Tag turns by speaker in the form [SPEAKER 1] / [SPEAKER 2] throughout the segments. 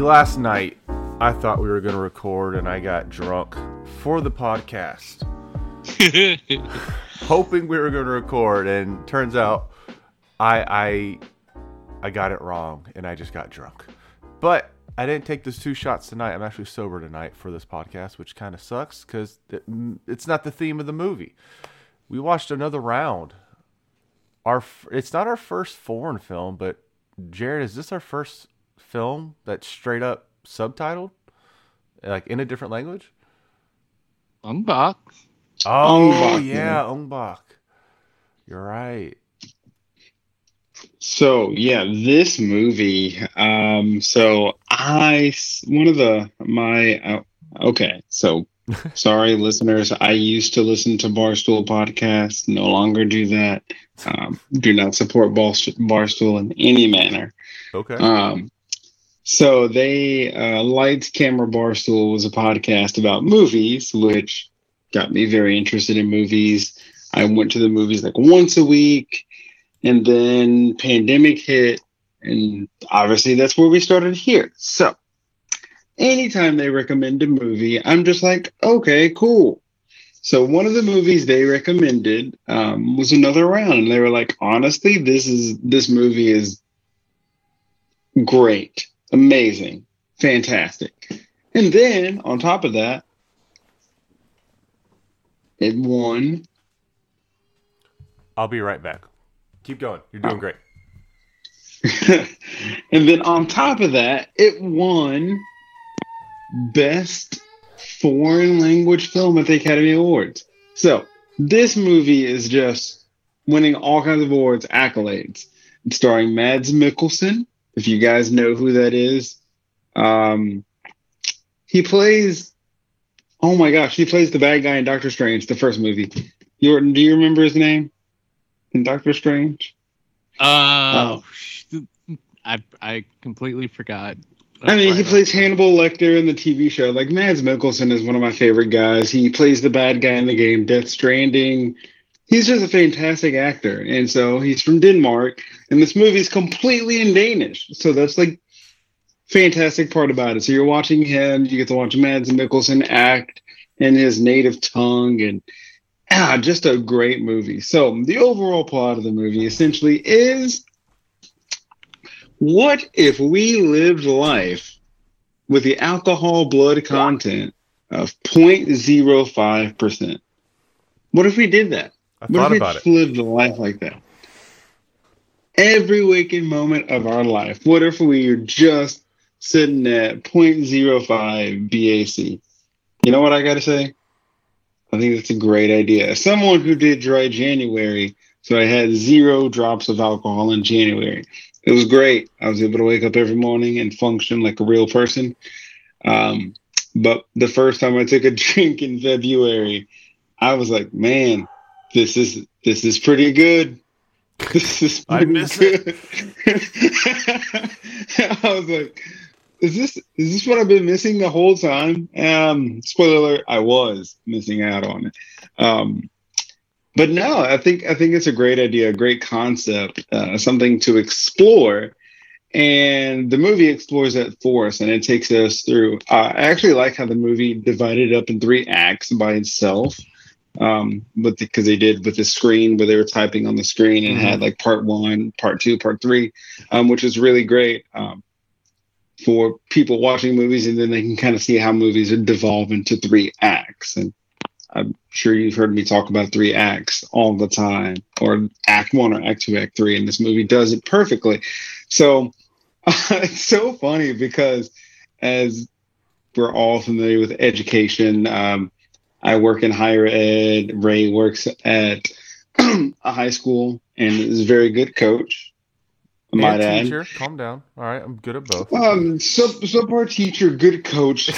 [SPEAKER 1] last night I thought we were going to record and I got drunk for the podcast, hoping we were going to record, and turns out I I I got it wrong and I just got drunk. But I didn't take those two shots tonight. I'm actually sober tonight for this podcast, which kind of sucks because it, it's not the theme of the movie. We watched another round. Our it's not our first foreign film, but Jarred, is this our first film that's straight up subtitled, like in a different language?
[SPEAKER 2] Ong
[SPEAKER 1] Oh
[SPEAKER 3] Ong
[SPEAKER 1] yeah,
[SPEAKER 3] yeah.
[SPEAKER 1] Ong You're right.
[SPEAKER 3] So yeah, this movie. Um, so I one of the my uh, okay. So sorry, listeners. I used to listen to Barstool podcasts. No longer do that. Um, do not support Barstool in any manner.
[SPEAKER 1] Okay.
[SPEAKER 3] Um, so they uh, Lights Camera Barstool was a podcast about movies, which got me very interested in movies. I went to the movies like once a week, and then pandemic hit, and obviously that's where we started here. So anytime they recommend a movie, I'm just like, okay, cool. So one of the movies they recommended um, was another round, and they were like, honestly, this is this movie is great, amazing, fantastic. And then on top of that, it won.
[SPEAKER 1] I'll be right back. Keep going. You're doing
[SPEAKER 3] Oh.
[SPEAKER 1] great.
[SPEAKER 3] and then on top of that, it won Best Foreign Language Film at the Academy Awards. So this movie is just winning all kinds of awards, accolades. It's starring Mads Mikkelsen, if you guys know who that is. Um, he plays, oh my gosh, he plays the bad guy in Doctor Strange, the first movie. Yorton, do you remember his name in Doctor Strange?
[SPEAKER 2] Uh, I I completely forgot.
[SPEAKER 3] I mean, he plays Hannibal Lecter in the TV show. Like Mads Mikkelsen is one of my favorite guys. He plays the bad guy in the game Death Stranding. He's just a fantastic actor, and so he's from Denmark, and this movie's completely in Danish. So that's like fantastic part about it. So you're watching him, you get to watch Mads Mikkelsen act in his native tongue, and ah, just a great movie. So the overall plot of the movie essentially is what if we lived life with the alcohol blood content of 0.05%? What if we did that?
[SPEAKER 1] I
[SPEAKER 3] What
[SPEAKER 1] thought
[SPEAKER 3] if
[SPEAKER 1] about
[SPEAKER 3] we
[SPEAKER 1] it.
[SPEAKER 3] lived a life like that? Every waking moment of our life. What if we were just sitting at 0.05 BAC? You know what I got to say? I think that's a great idea. As someone who did dry January, so I had zero drops of alcohol in January. It was great. I was able to wake up every morning and function like a real person. Um, but the first time I took a drink in February, I was like, man, this is this is pretty good. This is
[SPEAKER 1] I
[SPEAKER 3] pretty
[SPEAKER 1] miss
[SPEAKER 3] good. I was like, is this is this what I've been missing the whole time? Um, spoiler alert, I was missing out on it. Um, but no, I think I think it's a great idea, a great concept, uh, something to explore. And the movie explores that for us, and it takes us through. Uh, I actually like how the movie divided up in three acts by itself, um, but because they did with the screen, where they were typing on the screen and had like part one, part two, part three, um, which is really great um, for people watching movies, and then they can kind of see how movies devolve into three acts. And I'm sure you've heard me talk about three acts all the time, or act one, or act two, act three, and this movie does it perfectly. So it's so funny because as we're all familiar with education, um, I work in higher ed. Ray works at a high school and is a very good coach. I might
[SPEAKER 1] And
[SPEAKER 3] add.
[SPEAKER 1] teacher, calm down. All right, I'm good at both.
[SPEAKER 3] Um, sub subpar teacher, good coach.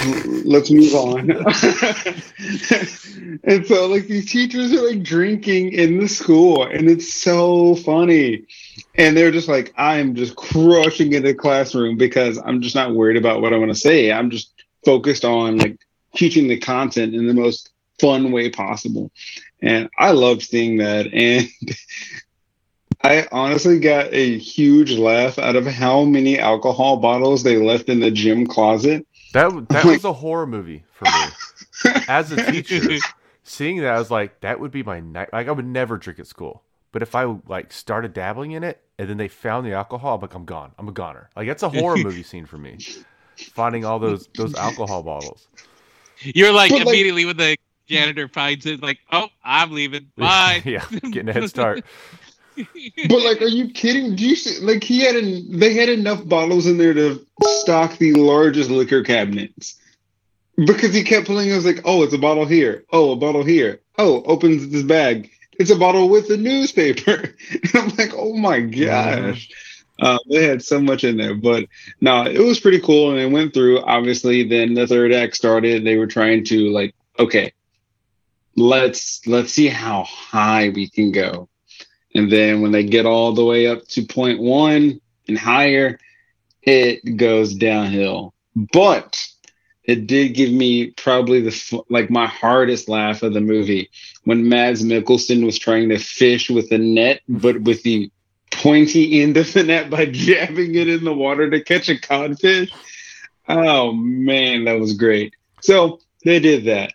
[SPEAKER 3] Let's move on. and so, like, these teachers are like drinking in the school, and it's so funny. And they're just like, I am just crushing in the classroom because I'm just not worried about what I want to say. I'm just focused on like teaching the content in the most fun way possible. And I love seeing that. And I honestly got a huge laugh out of how many alcohol bottles they left in the gym closet.
[SPEAKER 1] That that was a horror movie for me. As a teacher, seeing that, I was like, that would be my night. Like, I would never drink at school. But if I like started dabbling in it, and then they found the alcohol, I'm like, I'm gone. I'm a goner. Like that's a horror movie scene for me. Finding all those those alcohol bottles.
[SPEAKER 2] You're like
[SPEAKER 3] But, like-
[SPEAKER 2] immediately when the janitor finds it, like, oh, I'm leaving. Bye.
[SPEAKER 1] yeah, getting a head start.
[SPEAKER 3] But like, are you kidding? Do you see, like he had an, they had enough bottles in there to stock the largest liquor cabinets because he kept pulling. I was like, oh, it's a bottle here. Oh, a bottle here. Oh, opens this bag. It's a bottle with a newspaper. And I'm like, oh my gosh. Uh, they had so much in there, but no, it was pretty cool. And it went through. Obviously, then the third act started. They were trying to like, okay, let's let's see how high we can go. And then when they get all the way up to point one and higher, it goes downhill. But it did give me probably the like my hardest laugh of the movie when Mads Mikkelsen was trying to fish with a net, but with the pointy end of the net by jabbing it in the water to catch a codfish. Oh man, that was great. So they did that.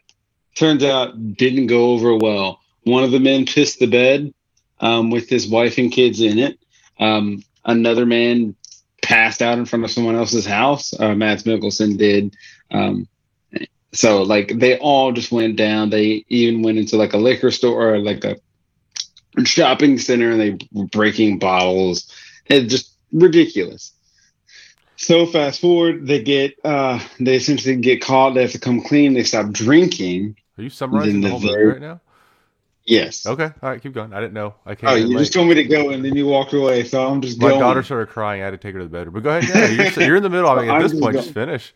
[SPEAKER 3] Turns out didn't go over well. One of the men pissed the bed um, with his wife and kids in it. Um, another man passed out in front of someone else's house. Uh, Mads Mikkelsen did. Um, so like they all just went down. They even went into like a liquor store or like a shopping center and they were breaking bottles. It's just ridiculous. So fast forward, they get uh they essentially get caught, they have to come clean, they stop drinking.
[SPEAKER 1] Are you summarizing the
[SPEAKER 3] the
[SPEAKER 1] whole movie right now?
[SPEAKER 3] Yes.
[SPEAKER 1] Okay, all right, keep going. I didn't know. I can't.
[SPEAKER 3] Oh, you just told me to go and then you walked away, so I'm just
[SPEAKER 1] My
[SPEAKER 3] going.
[SPEAKER 1] daughter started crying. I had to take her to the bedroom. But go ahead. Yeah, you're, you're in the middle. I mean, at
[SPEAKER 3] I'm
[SPEAKER 1] this
[SPEAKER 3] just
[SPEAKER 1] point,
[SPEAKER 3] going.
[SPEAKER 1] just finish.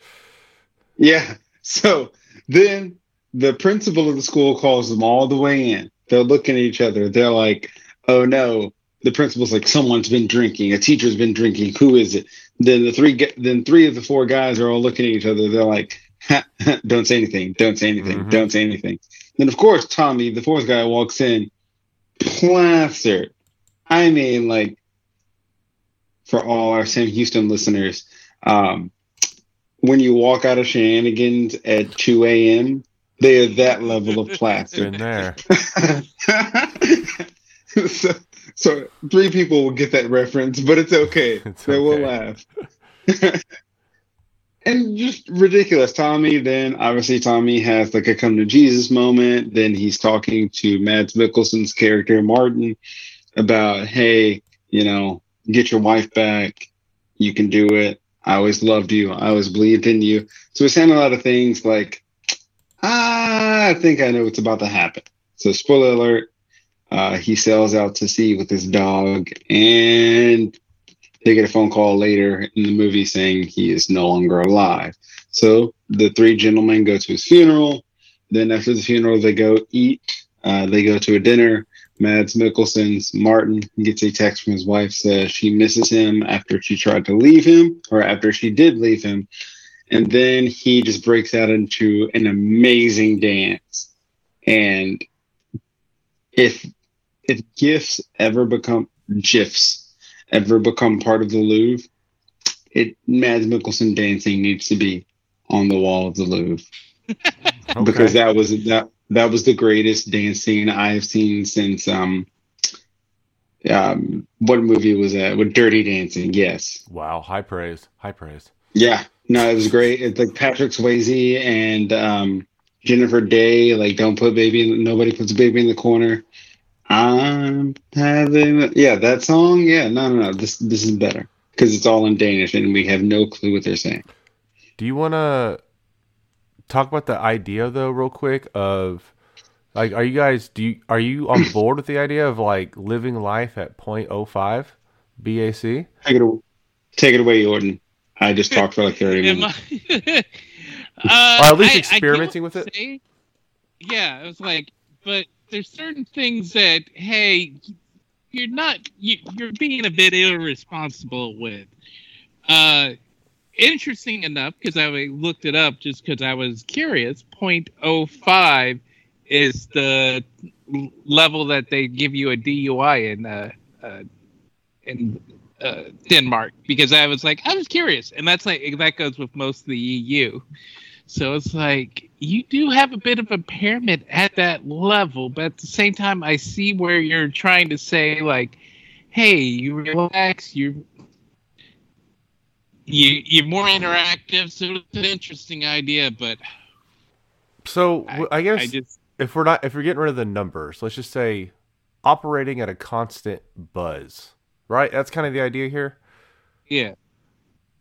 [SPEAKER 3] Yeah. So then the principal of the school calls them all the way in. They're looking at each other. They're like, oh no. The principal's like, someone's been drinking. A teacher's been drinking. Who is it? Then the three, then three of the four guys are all looking at each other. They're like, don't say anything. Don't say anything.
[SPEAKER 1] Mhm.
[SPEAKER 3] Don't say anything. Then of course Tommy, the fourth guy, walks in, plastered. I mean, like, for all our Sam Houston listeners, um, when you walk out of shenanigans at 2 a.m., they are that level of plaster.
[SPEAKER 1] There.
[SPEAKER 3] so, so three people will get that reference, but it's okay.
[SPEAKER 1] It's
[SPEAKER 3] they will laugh. and just ridiculous. Tommy then obviously Tommy has like a come to Jesus moment. Then he's talking to Mads Mikkelsen's character Martin about, hey, you know, get your wife back. You can do it. I always loved you. I always believed in you. So he's saying a lot of things like, "Ah, I think I know what's about to happen. So spoiler alert, uh, he sails out to sea with his dog and they get a phone call later in the movie saying he is no longer alive. So the three gentlemen go to his funeral. Then after the funeral, they go eat. Uh, they go to a dinner. Mads Mikkelsen's Martin gets a text from his wife says she misses him after she tried to leave him or after she did leave him. And then he just breaks out into an amazing dance. And if if gifs ever become gifs ever become part of the Louvre, it Mads Mikkelsen dancing needs to be on the wall of the Louvre
[SPEAKER 1] Okay.
[SPEAKER 3] because that was that that was the greatest dancing I've seen since um um what movie was that with Dirty Dancing? Yes,
[SPEAKER 1] wow, high praise, high praise.
[SPEAKER 3] yeah, no, it was great. It's like Patrick Swayze and um Jennifer Day. Like, don't put baby. In, nobody puts a baby in the corner. I'm having yeah that song. Yeah, no, no, no. This this is better because it's all in Danish and we have no clue what they're saying.
[SPEAKER 1] Do you want to talk about the idea though, real quick? Of like, are you guys? Do you are you on board with the idea of like living life at .05 BAC?
[SPEAKER 3] Take it, aw- take it away, Yorton. I just talked for like thirty minutes.
[SPEAKER 2] I- uh,
[SPEAKER 1] Or at least
[SPEAKER 2] I- I
[SPEAKER 1] experimenting with it?
[SPEAKER 2] say- Yeah, it was like, but there's certain things that, hey, you're not, you, you're being a bit irresponsible with. Uh, interesting enough, because I looked it up just because I was curious. 0.05 is the level that they give you a DUI in uh, uh, in uh, Denmark because I was like I was curious, and that's like that goes with most of the EU. So it's like you do have a bit of impairment at that level, but at the same time, I see where you're trying to say like, "Hey, you relax, you you you're more interactive." So it's an interesting idea, but
[SPEAKER 1] So
[SPEAKER 2] I
[SPEAKER 1] guess
[SPEAKER 2] I just
[SPEAKER 1] if we're not if we're getting rid of the numbers, let's just say operating at a constant buzz, right? That's kind of the idea here.
[SPEAKER 2] yeah.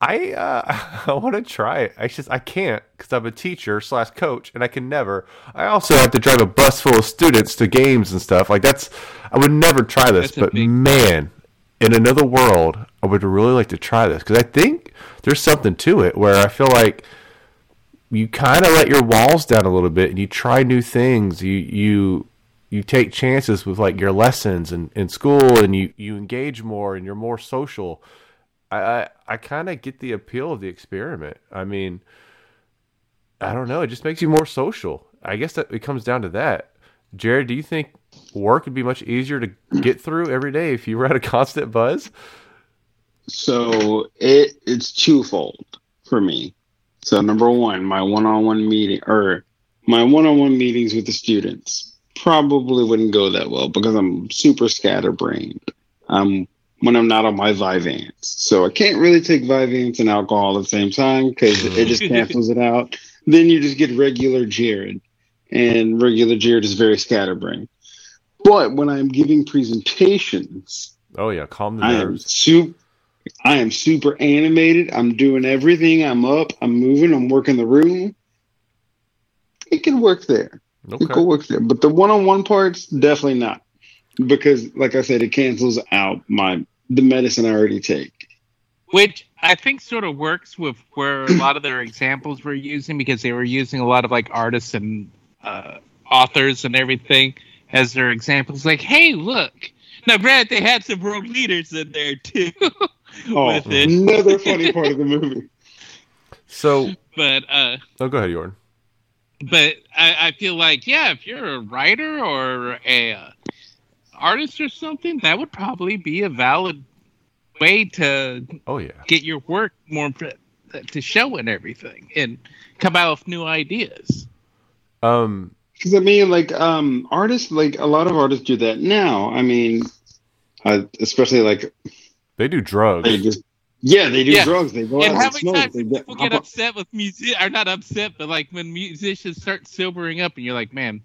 [SPEAKER 1] I uh, I want to try it. I just I can't because I'm a teacher slash coach, and I can never. I also have to drive a bus full of students to games and stuff. Like that's I would never try this,
[SPEAKER 2] That's
[SPEAKER 1] but man, in another world, I would really like to try this because I think there's something to it where I feel like you kind of let your walls down a little bit and you try new things. You you you take chances with like your lessons and in school, and you you engage more and you're more social. I I, I kind of get the appeal of the experiment. I mean, I don't know. It just makes you more social. I guess that it comes down to that. Jarred, do you think work would be much easier to get through every day if you were at a constant buzz?
[SPEAKER 3] So it it's twofold for me. So number one, my one-on-one meeting or my one-on-one meetings with the students probably wouldn't go that well because I'm super scatterbrained. Um, when I'm not on my Vyvanse, so I can't really take Vyvanse and alcohol at the same time because it just cancels it out. Then you just get regular Jarred, and regular Jarred is very scatterbrained. But when I'm giving presentations,
[SPEAKER 1] Oh yeah, calm the
[SPEAKER 3] I am
[SPEAKER 1] nerves.
[SPEAKER 3] super. I am super animated. I'm doing everything. I'm up. I'm moving. I'm working the room. It can work there. It
[SPEAKER 1] Okay.
[SPEAKER 3] can work there. But the one-on-one parts, definitely not, because, like I said, it cancels out my the medicine I already take.
[SPEAKER 2] Which I think sort of works with where a lot of their examples were using because they were using a lot of like artists and uh, authors and everything as their examples. Like, hey, look. Now, granted, they had some world leaders in there too
[SPEAKER 3] Oh,
[SPEAKER 2] it,
[SPEAKER 3] another funny part of the movie.
[SPEAKER 1] So,
[SPEAKER 2] but uh,
[SPEAKER 1] oh, go ahead, Yorton.
[SPEAKER 2] but I, I feel like yeah, if you're a writer or a uh, artist or something, that would probably be a valid way to
[SPEAKER 1] Oh yeah.
[SPEAKER 2] get your work more to show and everything and come out with new ideas.
[SPEAKER 1] Um.
[SPEAKER 3] Because I mean, like, um, artists, like a lot of artists do that now. I mean, uh, especially like
[SPEAKER 1] They do drugs.
[SPEAKER 3] they just, yeah, they do
[SPEAKER 2] Yeah.
[SPEAKER 3] drugs. They go out
[SPEAKER 2] and how
[SPEAKER 3] and
[SPEAKER 2] many
[SPEAKER 3] smoke.
[SPEAKER 2] times
[SPEAKER 3] They get,
[SPEAKER 2] people get upset with music are not upset, but like when musicians start sobering up and you're like, man,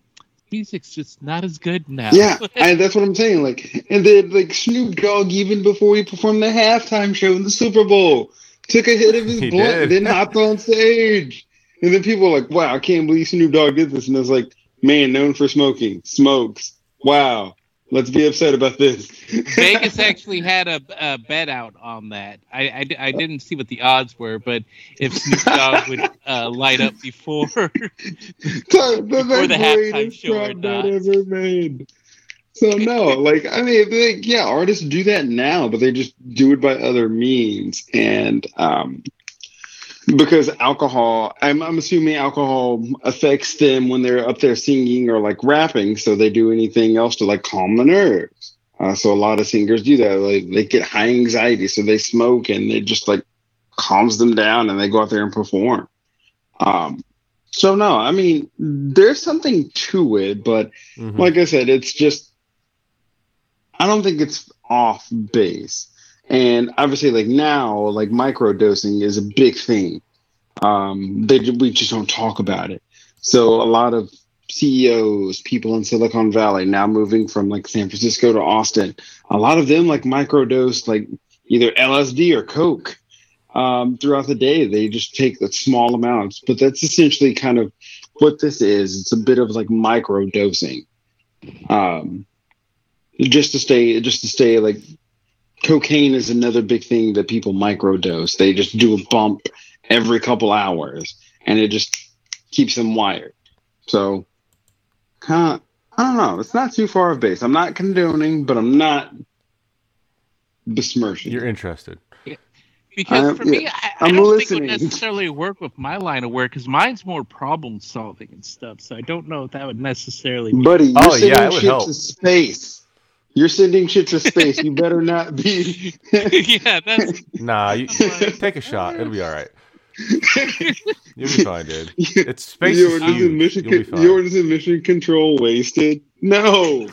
[SPEAKER 2] music's just not as good now.
[SPEAKER 3] Yeah, I, that's what I'm saying. Like, and then like Snoop Dogg, even before he performed the halftime show in the Super Bowl, took a hit of his
[SPEAKER 1] He
[SPEAKER 3] blunt,
[SPEAKER 1] did.
[SPEAKER 3] then hopped on stage. And then people were like, "Wow, I can't believe Snoop Dogg did this." And I was like, "Man, known for smoking, smokes. Wow, let's be upset about this."
[SPEAKER 2] Vegas actually had a, a bet out on that. I, I, I didn't see what the odds were, but if Snoop Dogg would uh, light up before, Before the halftime show or not.
[SPEAKER 3] ever made. So no, like I mean, like, yeah, artists do that now, but they just do it by other means, and um, because alcohol, I'm, I'm assuming alcohol affects them when they're up there singing or like rapping, so they do anything else to like calm the nerves. Uh, so a lot of singers do that. Like they get high anxiety, so they smoke, and it just like calms them down, and they go out there and perform. Um, so no, I mean, there's something to it, but
[SPEAKER 1] Mhm.
[SPEAKER 3] like I said, it's just I don't think it's off base. And obviously, like now, like micro dosing is a big thing. Um, they we just don't talk about it. So a lot of CEOs, people in Silicon Valley, now moving from like San Francisco to Austin, a lot of them like microdose like either LSD or Coke um, throughout the day. They just take the small amounts, but that's essentially kind of what this is. It's a bit of like micro dosing, um, just to stay, just to stay like. Cocaine is another big thing that people microdose. They just do a bump every couple hours, and it just keeps them wired. So, kind of, I don't know. It's not too far of base. I'm not condoning, but I'm not besmirching.
[SPEAKER 1] You're interested.
[SPEAKER 2] because
[SPEAKER 3] I'm-
[SPEAKER 2] for me, I, I
[SPEAKER 3] I'm
[SPEAKER 2] don't think it would necessarily work with my line of work because mine's more problem solving and stuff. So I don't know if that would necessarily. Be,
[SPEAKER 3] Buddy, you're
[SPEAKER 1] Oh,
[SPEAKER 3] sending
[SPEAKER 1] yeah, it would
[SPEAKER 3] shit
[SPEAKER 1] help.
[SPEAKER 3] space. You're sending shit to space. You better not be.
[SPEAKER 2] yeah, that's
[SPEAKER 1] Nah, you, take a shot. It'll be all right. You'll be fine, dude. It's space
[SPEAKER 3] you
[SPEAKER 1] is
[SPEAKER 3] were in
[SPEAKER 1] huge.
[SPEAKER 3] mission.
[SPEAKER 1] You'll be
[SPEAKER 3] con- You were just in mission control. Wasted. No.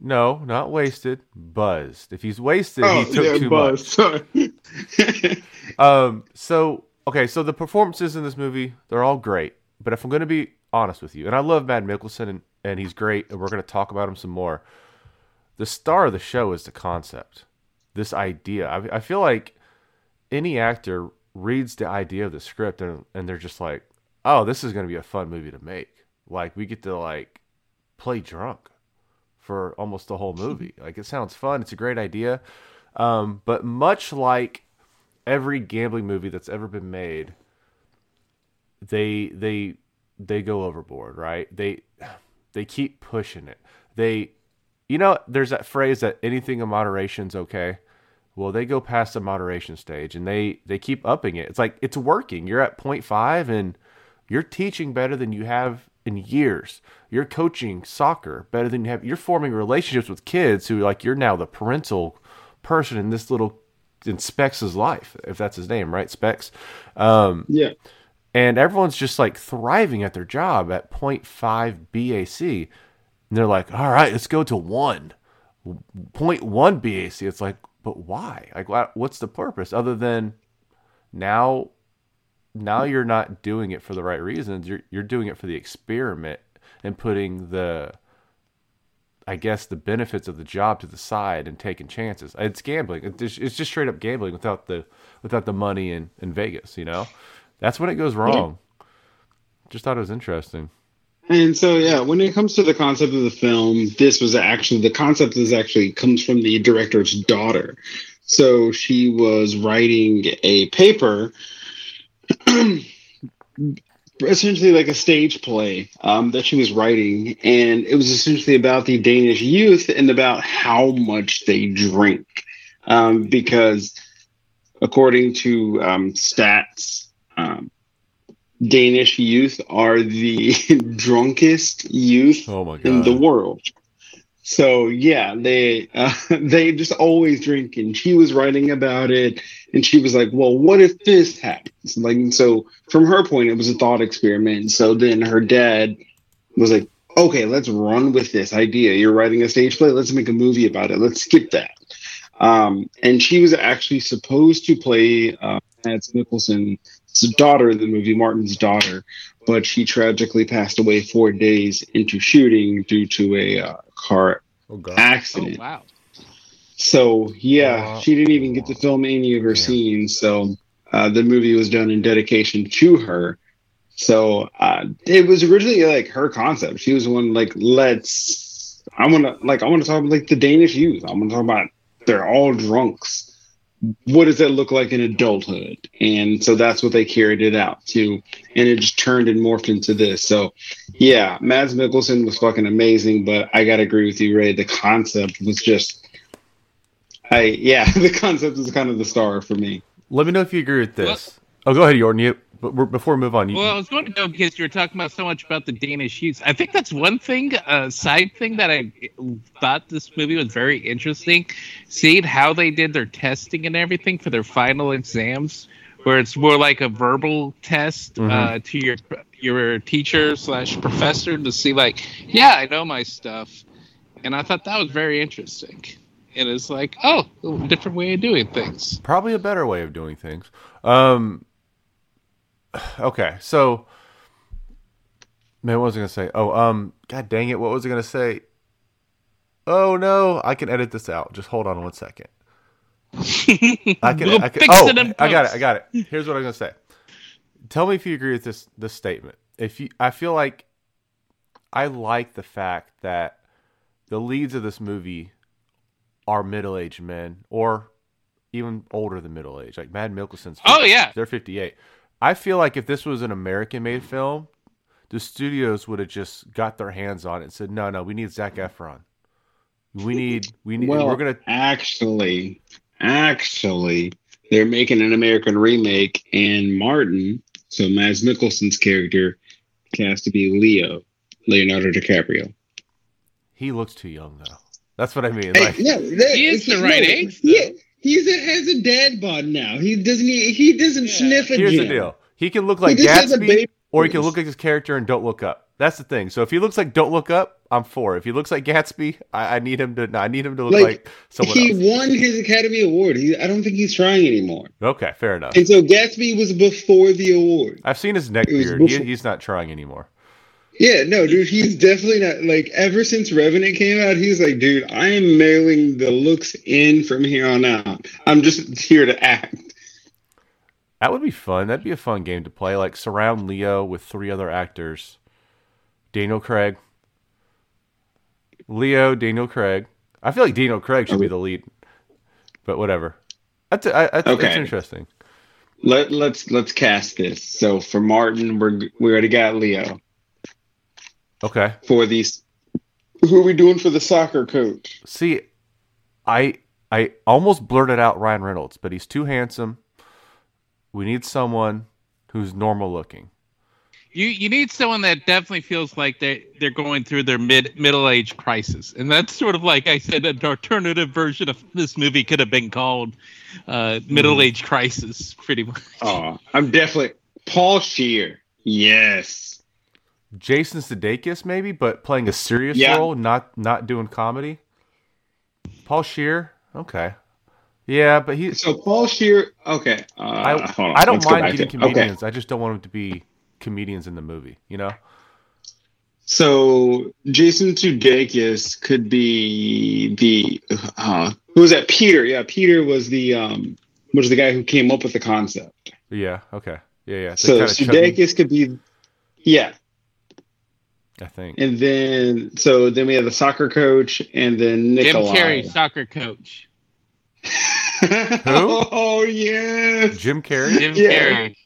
[SPEAKER 1] No, not wasted. Buzzed. If he's wasted,
[SPEAKER 3] Oh,
[SPEAKER 1] he took
[SPEAKER 3] yeah,
[SPEAKER 1] too
[SPEAKER 3] buzz.
[SPEAKER 1] much.
[SPEAKER 3] Sorry.
[SPEAKER 1] Um. So okay. So the performances in this movie, they're all great. But if I'm going to be honest with you, and I love Mad Mikkelsen, and, and he's great, and we're going to talk about him some more. The star of the show is the concept, this idea. I, I feel like any actor reads the idea of the script, and and they're just like, oh, this is going to be a fun movie to make. Like we get to like play drunk for almost the whole movie. Like it sounds fun. It's a great idea. Um, but much like every gambling movie that's ever been made, they they they go overboard, right? They they keep pushing it. They you know, there's that phrase that anything in moderation's okay. Well, they go past the moderation stage and they they keep upping it. It's like it's working. You're at 0.5 and you're teaching better than you have in years. You're coaching soccer better than you have. You're forming relationships with kids who like you're now the parental person in this little in Specs' life, if that's his name, right? Specs. Um,
[SPEAKER 3] yeah.
[SPEAKER 1] And everyone's just like thriving at their job at 0.5 BAC. And they're like, all right, let's go to one. 0.1 BAC. It's like, but why? Like, what's the purpose other than now? Now you're not doing it for the right reasons. You're you're doing it for the experiment and putting the, I guess, the benefits of the job to the side and taking chances. It's gambling. It's just, straight up gambling without the without the money in in Vegas. You know, that's when it goes wrong. Just thought it was interesting.
[SPEAKER 3] And so, yeah, when it comes to the concept of the film, this was actually the concept is actually comes from the director's daughter. So she was writing a paper, essentially like a stage play um, that she was writing, and it was essentially about the Danish youth and about how much they drink, um, because according to um, stats. Um, Danish youth are the drunkest youth
[SPEAKER 1] Oh my
[SPEAKER 3] in the world. So yeah, they uh, they just always drink, and she was writing about it, and she was like, "Well, what if this happens?" Like, so from her point, it was a thought experiment. So then her dad was like, "Okay, let's run with this idea. You're writing a stage play. Let's make a movie about it. Let's skip that." Um, and she was actually supposed to play uh, Mads Mikkelsen's daughter in the movie, Martin's daughter, but she tragically passed away four days into shooting due to a uh, car
[SPEAKER 1] oh god.
[SPEAKER 2] oh
[SPEAKER 3] accident.
[SPEAKER 2] wow.
[SPEAKER 3] So yeah,
[SPEAKER 1] Wow.
[SPEAKER 3] she didn't even get to film any of her
[SPEAKER 1] Damn.
[SPEAKER 3] scenes. So uh, the movie was done in dedication to her. So uh, it was originally like her concept. She was the one like, let's. I want to like I want to talk about like the Danish youth. I want to talk about they're all drunks. What does that look like in adulthood? And so that's what they carried it out to, and it just turned and morphed into this. So yeah, Mads Mikkelsen was fucking amazing, but I gotta agree with you, Ray. The concept was just I yeah, the concept is kind of the star for me.
[SPEAKER 1] Let me know if you agree with this. Oh, go ahead, Yorton. You, but we're- before we move on, you,
[SPEAKER 2] Well, I was going to go because you were talking about so much about the Danish youth. I think that's one thing, a side thing that I thought this movie was very interesting. Seeing how they did their testing and everything for their final exams, where it's more like a verbal test
[SPEAKER 1] Mhm.
[SPEAKER 2] uh, to your your teacher slash professor to see like, yeah, I know my stuff, and I thought that was very interesting. And it's like, oh, a different way of doing things.
[SPEAKER 1] probably a better way of doing things. Um, okay, so man, what was I gonna say? Oh, um, god dang it, what was I gonna say? Oh no, I can edit this out. Just hold on one second. I can.
[SPEAKER 2] We'll
[SPEAKER 1] I can.
[SPEAKER 2] fix
[SPEAKER 1] Oh,
[SPEAKER 2] it
[SPEAKER 1] I got it. I got it. Here's what I'm gonna say. Tell me if you agree with this this statement. If you, I feel like I like the fact that the leads of this movie are middle-aged men or even older than middle age. Like Mad Mikkelsen's.
[SPEAKER 2] Oh, yeah.
[SPEAKER 1] they're 58. I feel like if this was an American-made film, the studios would have just got their hands on it and said, "No, no, we need Zac Efron. We need, we need.
[SPEAKER 3] Well,
[SPEAKER 1] we're gonna
[SPEAKER 3] actually, actually, they're making an American remake, and Martin, so Mads Mikkelsen's character, cast to be Leo, Leonardo DiCaprio.
[SPEAKER 1] He looks too young though. That's what I mean.
[SPEAKER 3] Hey,
[SPEAKER 1] Like,
[SPEAKER 3] no, that,
[SPEAKER 2] He is the
[SPEAKER 3] no,
[SPEAKER 2] right age.
[SPEAKER 3] Yeah, he's a, has a dad bod now. He doesn't. He, he doesn't
[SPEAKER 2] Yeah.
[SPEAKER 3] sniff a
[SPEAKER 1] here's the
[SPEAKER 3] gym.
[SPEAKER 1] deal: he can look like
[SPEAKER 3] just
[SPEAKER 1] Gatsby, or he can look like his character and don't look up. That's the thing. So if he looks like don't look up, I'm for. If he looks like Gatsby, I, I need him to. I need him to look
[SPEAKER 3] Like,
[SPEAKER 1] like, someone
[SPEAKER 3] He
[SPEAKER 1] else.
[SPEAKER 3] won his Academy Award. He, I don't think he's trying anymore.
[SPEAKER 1] Okay, fair enough.
[SPEAKER 3] And so Gatsby was before the award.
[SPEAKER 1] I've seen his neck
[SPEAKER 3] It
[SPEAKER 1] beard. He, he's not trying anymore.
[SPEAKER 3] Yeah, no, dude, he's definitely not like ever since Revenant came out, he's like, dude, I am mailing the looks in from here on out. I'm just here to act.
[SPEAKER 1] That would be fun. That'd be a fun game to play. Like surround Leo with three other actors. Daniel Craig. Leo, Daniel Craig. I feel like Daniel Craig should be the lead, but whatever. That's I, I, that's
[SPEAKER 3] Okay.
[SPEAKER 1] interesting.
[SPEAKER 3] Let let's let's cast this. So for Martin, we're we already got Leo.
[SPEAKER 1] Okay.
[SPEAKER 3] For these who are we doing for the soccer coach?
[SPEAKER 1] See, I I almost blurted out Ryan Reynolds, but he's too handsome. We need someone who's normal looking.
[SPEAKER 2] You you need someone that definitely feels like they they're going through their mid middle age crisis, and that's sort of like I said, an alternative version of this movie could have been called uh, middle age crisis, pretty much.
[SPEAKER 3] Oh, I'm definitely Paul Scheer. Yes.
[SPEAKER 1] Jason Sudeikis, maybe, but playing a serious
[SPEAKER 3] Yeah.
[SPEAKER 1] role, not not doing comedy. Paul Scheer, okay, yeah, but he.
[SPEAKER 3] So Paul Scheer. Okay. Uh,
[SPEAKER 1] I I don't
[SPEAKER 3] let's
[SPEAKER 1] mind getting comedians. I just don't want them to be comedians in the movie. You know?
[SPEAKER 3] So Jason Sudeikis could be the uh, who was that? Peter. Yeah, Peter was the um was the guy who came up with the concept.
[SPEAKER 1] Yeah. Okay. Yeah. Yeah.
[SPEAKER 3] So Sudeikis could be yeah,
[SPEAKER 1] I think.
[SPEAKER 3] and then so then we have the soccer coach, and then
[SPEAKER 2] Jim Carrey, soccer coach.
[SPEAKER 3] oh yes.
[SPEAKER 1] Jim Carrey.
[SPEAKER 2] Jim
[SPEAKER 3] Yeah.
[SPEAKER 2] Carrey.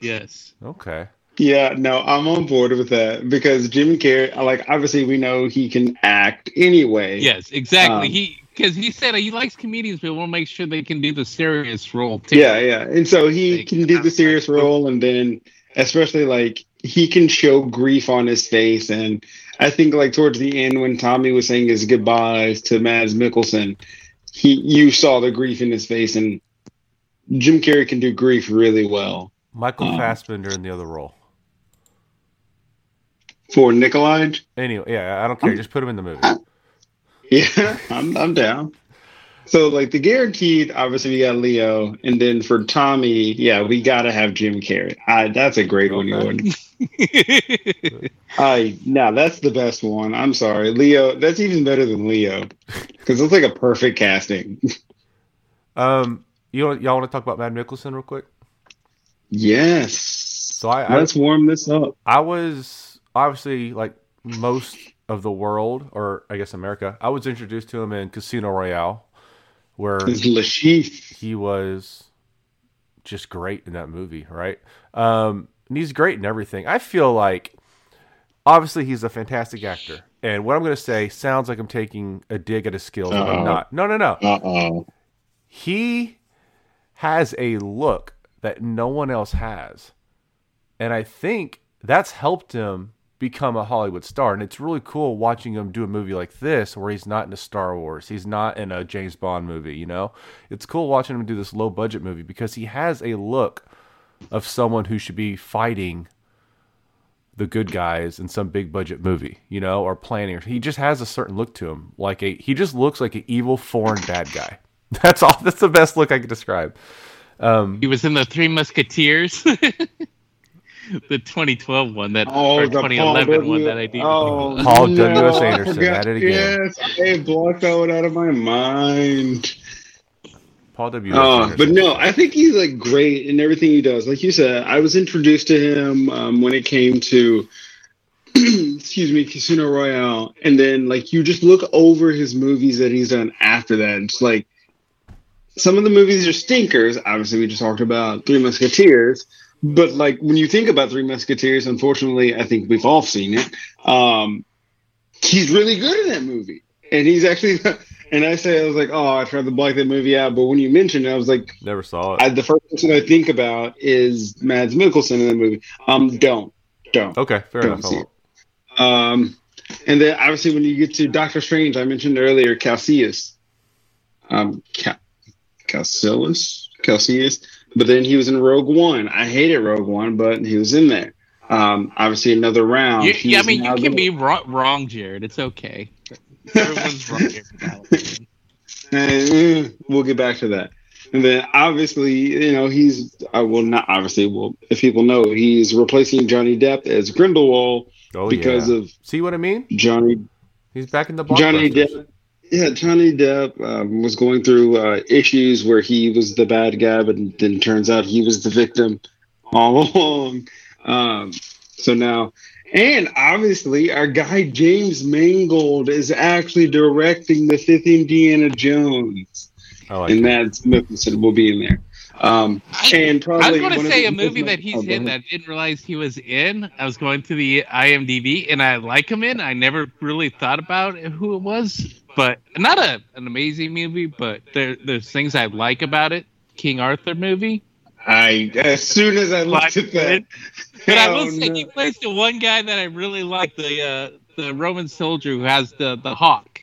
[SPEAKER 2] Yes.
[SPEAKER 1] Okay.
[SPEAKER 3] Yeah, no, I'm on board with that because Jim Carrey, like, obviously we know he can act anyway.
[SPEAKER 2] Yes, exactly.
[SPEAKER 3] Um,
[SPEAKER 2] he because he said he likes comedians, but we'll make sure they can do the serious role too.
[SPEAKER 3] Yeah, yeah. And so he
[SPEAKER 2] They
[SPEAKER 3] can
[SPEAKER 2] can
[SPEAKER 3] do the serious
[SPEAKER 2] that.
[SPEAKER 3] role and then especially like he can show grief on his face and I think like towards the end when Tommy was saying his goodbyes to Mads Mikkelsen, he you saw the grief in his face and Jim Carrey can do grief really well.
[SPEAKER 1] Michael
[SPEAKER 3] Um,
[SPEAKER 1] Fassbender in the other role.
[SPEAKER 3] For Nikolai,
[SPEAKER 1] Anyway, yeah, I don't care. Just put him in the movie.
[SPEAKER 3] yeah, I'm I'm down. So like the guaranteed, obviously we got Leo, and then for Tommy, yeah, we gotta have Jim Carrey. I, that's a great one,
[SPEAKER 1] Okay.
[SPEAKER 3] Yorton. I now that's the best one. I'm sorry, Leo. That's even better than Leo because it's like a perfect casting.
[SPEAKER 1] Um, you y'all want to talk about Mad Mikkelsen real quick?
[SPEAKER 3] yes.
[SPEAKER 1] So I, I
[SPEAKER 3] Let's warm this up.
[SPEAKER 1] I was obviously like most of the world, or I guess America. I was introduced to him in Casino Royale, where he was just great in that movie, right? Um, and he's great in everything. I feel like, obviously, he's a fantastic actor. And what I'm going to say sounds like I'm taking a dig at his skills, but I'm not. No, no, no.
[SPEAKER 3] Uh oh.
[SPEAKER 1] He has a look that no one else has. And I think that's helped him become a Hollywood star. And it's really cool watching him do a movie like this where he's not in a Star Wars. He's not in a James Bond movie, you know? It's cool watching him do this low budget movie because he has a look of someone who should be fighting the good guys in some big budget movie, you know, or planning. He just has a certain look to him. Like a he just looks like an evil foreign bad guy. That's all that's the best look I can describe. Um
[SPEAKER 2] he was in the Three Musketeers. the 2012 one that
[SPEAKER 3] Oh,
[SPEAKER 2] or 2011
[SPEAKER 3] Paul
[SPEAKER 2] one
[SPEAKER 3] W-
[SPEAKER 2] that I did.
[SPEAKER 3] Oh,
[SPEAKER 1] Paul
[SPEAKER 3] no,
[SPEAKER 1] W.S.
[SPEAKER 3] I
[SPEAKER 1] Anderson,
[SPEAKER 3] forgot.
[SPEAKER 1] at it again.
[SPEAKER 3] Yes, I blocked that one out of my mind.
[SPEAKER 1] Paul W. Anderson.
[SPEAKER 3] but no, I think he's like great in everything he does. Like you said, I was introduced to him um, when it came to, excuse me, Casino Royale, and then like you just look over his movies that he's done after that. It's like some of the movies are stinkers. Obviously, we just talked about Three Musketeers, but like when you think about Three Musketeers, unfortunately, I think we've all seen it. Um, he's really good in that movie, and he's actually. And I say I was like, oh, I tried to block that movie out, but when you mentioned it, I was like,
[SPEAKER 1] Never saw it.
[SPEAKER 3] I, the first person I think about is Mads Mikkelsen in the movie. Um, don't, don't.
[SPEAKER 1] okay, fair
[SPEAKER 3] Don't
[SPEAKER 1] enough.
[SPEAKER 3] see it. Um, and then obviously when you get to Doctor Strange, I mentioned earlier Calcius, um, Cal- Calcillus, Calcius. But then he was in Rogue One. I hated Rogue One, but he was in there. Um, obviously another round.
[SPEAKER 2] You, yeah, I mean, you can
[SPEAKER 3] the-
[SPEAKER 2] be wrong, wrong, Jarred. It's okay. Everyone's wrong. here for that.
[SPEAKER 3] Eh, we'll get back to that. And then obviously, you know, he's I will not obviously well if people know he's replacing Johnny Depp as Grindelwald
[SPEAKER 1] Oh
[SPEAKER 3] because
[SPEAKER 1] yeah.
[SPEAKER 3] of
[SPEAKER 1] See what I mean?
[SPEAKER 3] Johnny
[SPEAKER 1] He's back in the
[SPEAKER 3] Johnny. Depp. Yeah, Johnny Depp um, was going through uh, issues where he was the bad guy, but then turns out he was the victim all along. Um, so now, and obviously, our guy James Mangold is actually directing the fifth Indiana Jones,
[SPEAKER 1] I like
[SPEAKER 3] and
[SPEAKER 1] it.
[SPEAKER 3] Mads Mikkelsen will be in there. Um,
[SPEAKER 2] I,
[SPEAKER 3] and probably
[SPEAKER 2] I was going to say a movie that he's
[SPEAKER 3] Oh,
[SPEAKER 2] in that I didn't realize he was in. I was going through the IMDb and I like him in. I never really thought about who it was, but not a an amazing movie. But there there's things I like about it. King Arthur movie.
[SPEAKER 3] I as soon as I looked at that,
[SPEAKER 2] But I will say
[SPEAKER 3] no.
[SPEAKER 2] he plays the one guy that I really like the uh, the Roman soldier who has the the hawk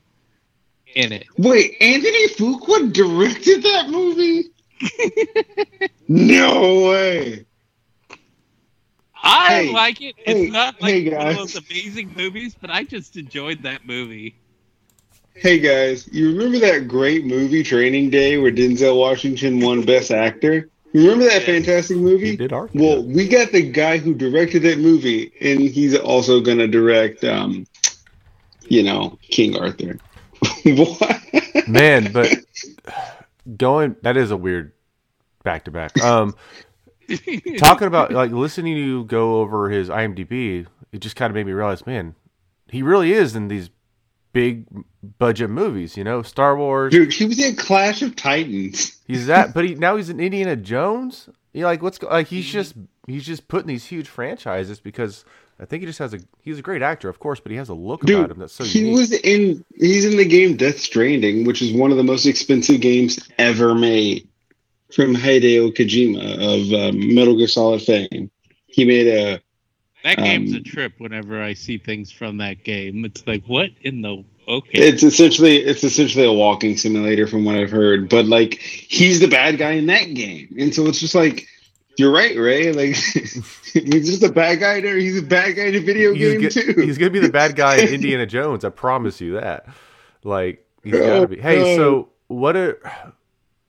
[SPEAKER 2] in it.
[SPEAKER 3] Wait, Anthony Fuqua directed that movie? no way.
[SPEAKER 2] I
[SPEAKER 3] Hey,
[SPEAKER 2] like it. It's
[SPEAKER 3] hey,
[SPEAKER 2] not like
[SPEAKER 3] hey,
[SPEAKER 2] one of those amazing movies, but I just enjoyed that movie.
[SPEAKER 3] Hey guys, you remember that great movie Training Day where Denzel Washington won Best Actor? You remember that fantastic
[SPEAKER 1] He
[SPEAKER 3] movie?
[SPEAKER 1] did Arthur.
[SPEAKER 3] Well, we got the guy who directed that movie, and he's also gonna direct, um, you know, King Arthur. what?
[SPEAKER 1] Man, but going that is a weird back to back. Um talking about like listening to you go over his IMDb, it just kind of made me realize, man, he really is in these big budget movies, you know, Star Wars.
[SPEAKER 3] Dude, he was in Clash of Titans.
[SPEAKER 1] He's that, but he now he's in Indiana Jones. You know, like what's like he's just he's just putting these huge franchises because I think he just has a he's a great actor, of course, but he has a look
[SPEAKER 3] Dude,
[SPEAKER 1] about him that's so
[SPEAKER 3] he
[SPEAKER 1] unique.
[SPEAKER 3] was in he's in the game Death Stranding, which is one of the most expensive games ever made from Hideo Kojima of um, Metal Gear Solid fame. He made a
[SPEAKER 2] That game's a
[SPEAKER 3] Um,
[SPEAKER 2] trip whenever I see things from that game. It's like, what in the okay?
[SPEAKER 3] it's essentially it's essentially a walking simulator from what I've heard, but like he's the bad guy in that game. And so it's just like you're right, Ray. Like he's just a bad guy there. He's a bad guy in a video
[SPEAKER 1] he's,
[SPEAKER 3] game
[SPEAKER 1] get-
[SPEAKER 3] too.
[SPEAKER 1] he's gonna be the bad guy in Indiana Jones. I promise you that. Like he's
[SPEAKER 3] Oh,
[SPEAKER 1] gotta be. Hey,
[SPEAKER 3] God.
[SPEAKER 1] so what are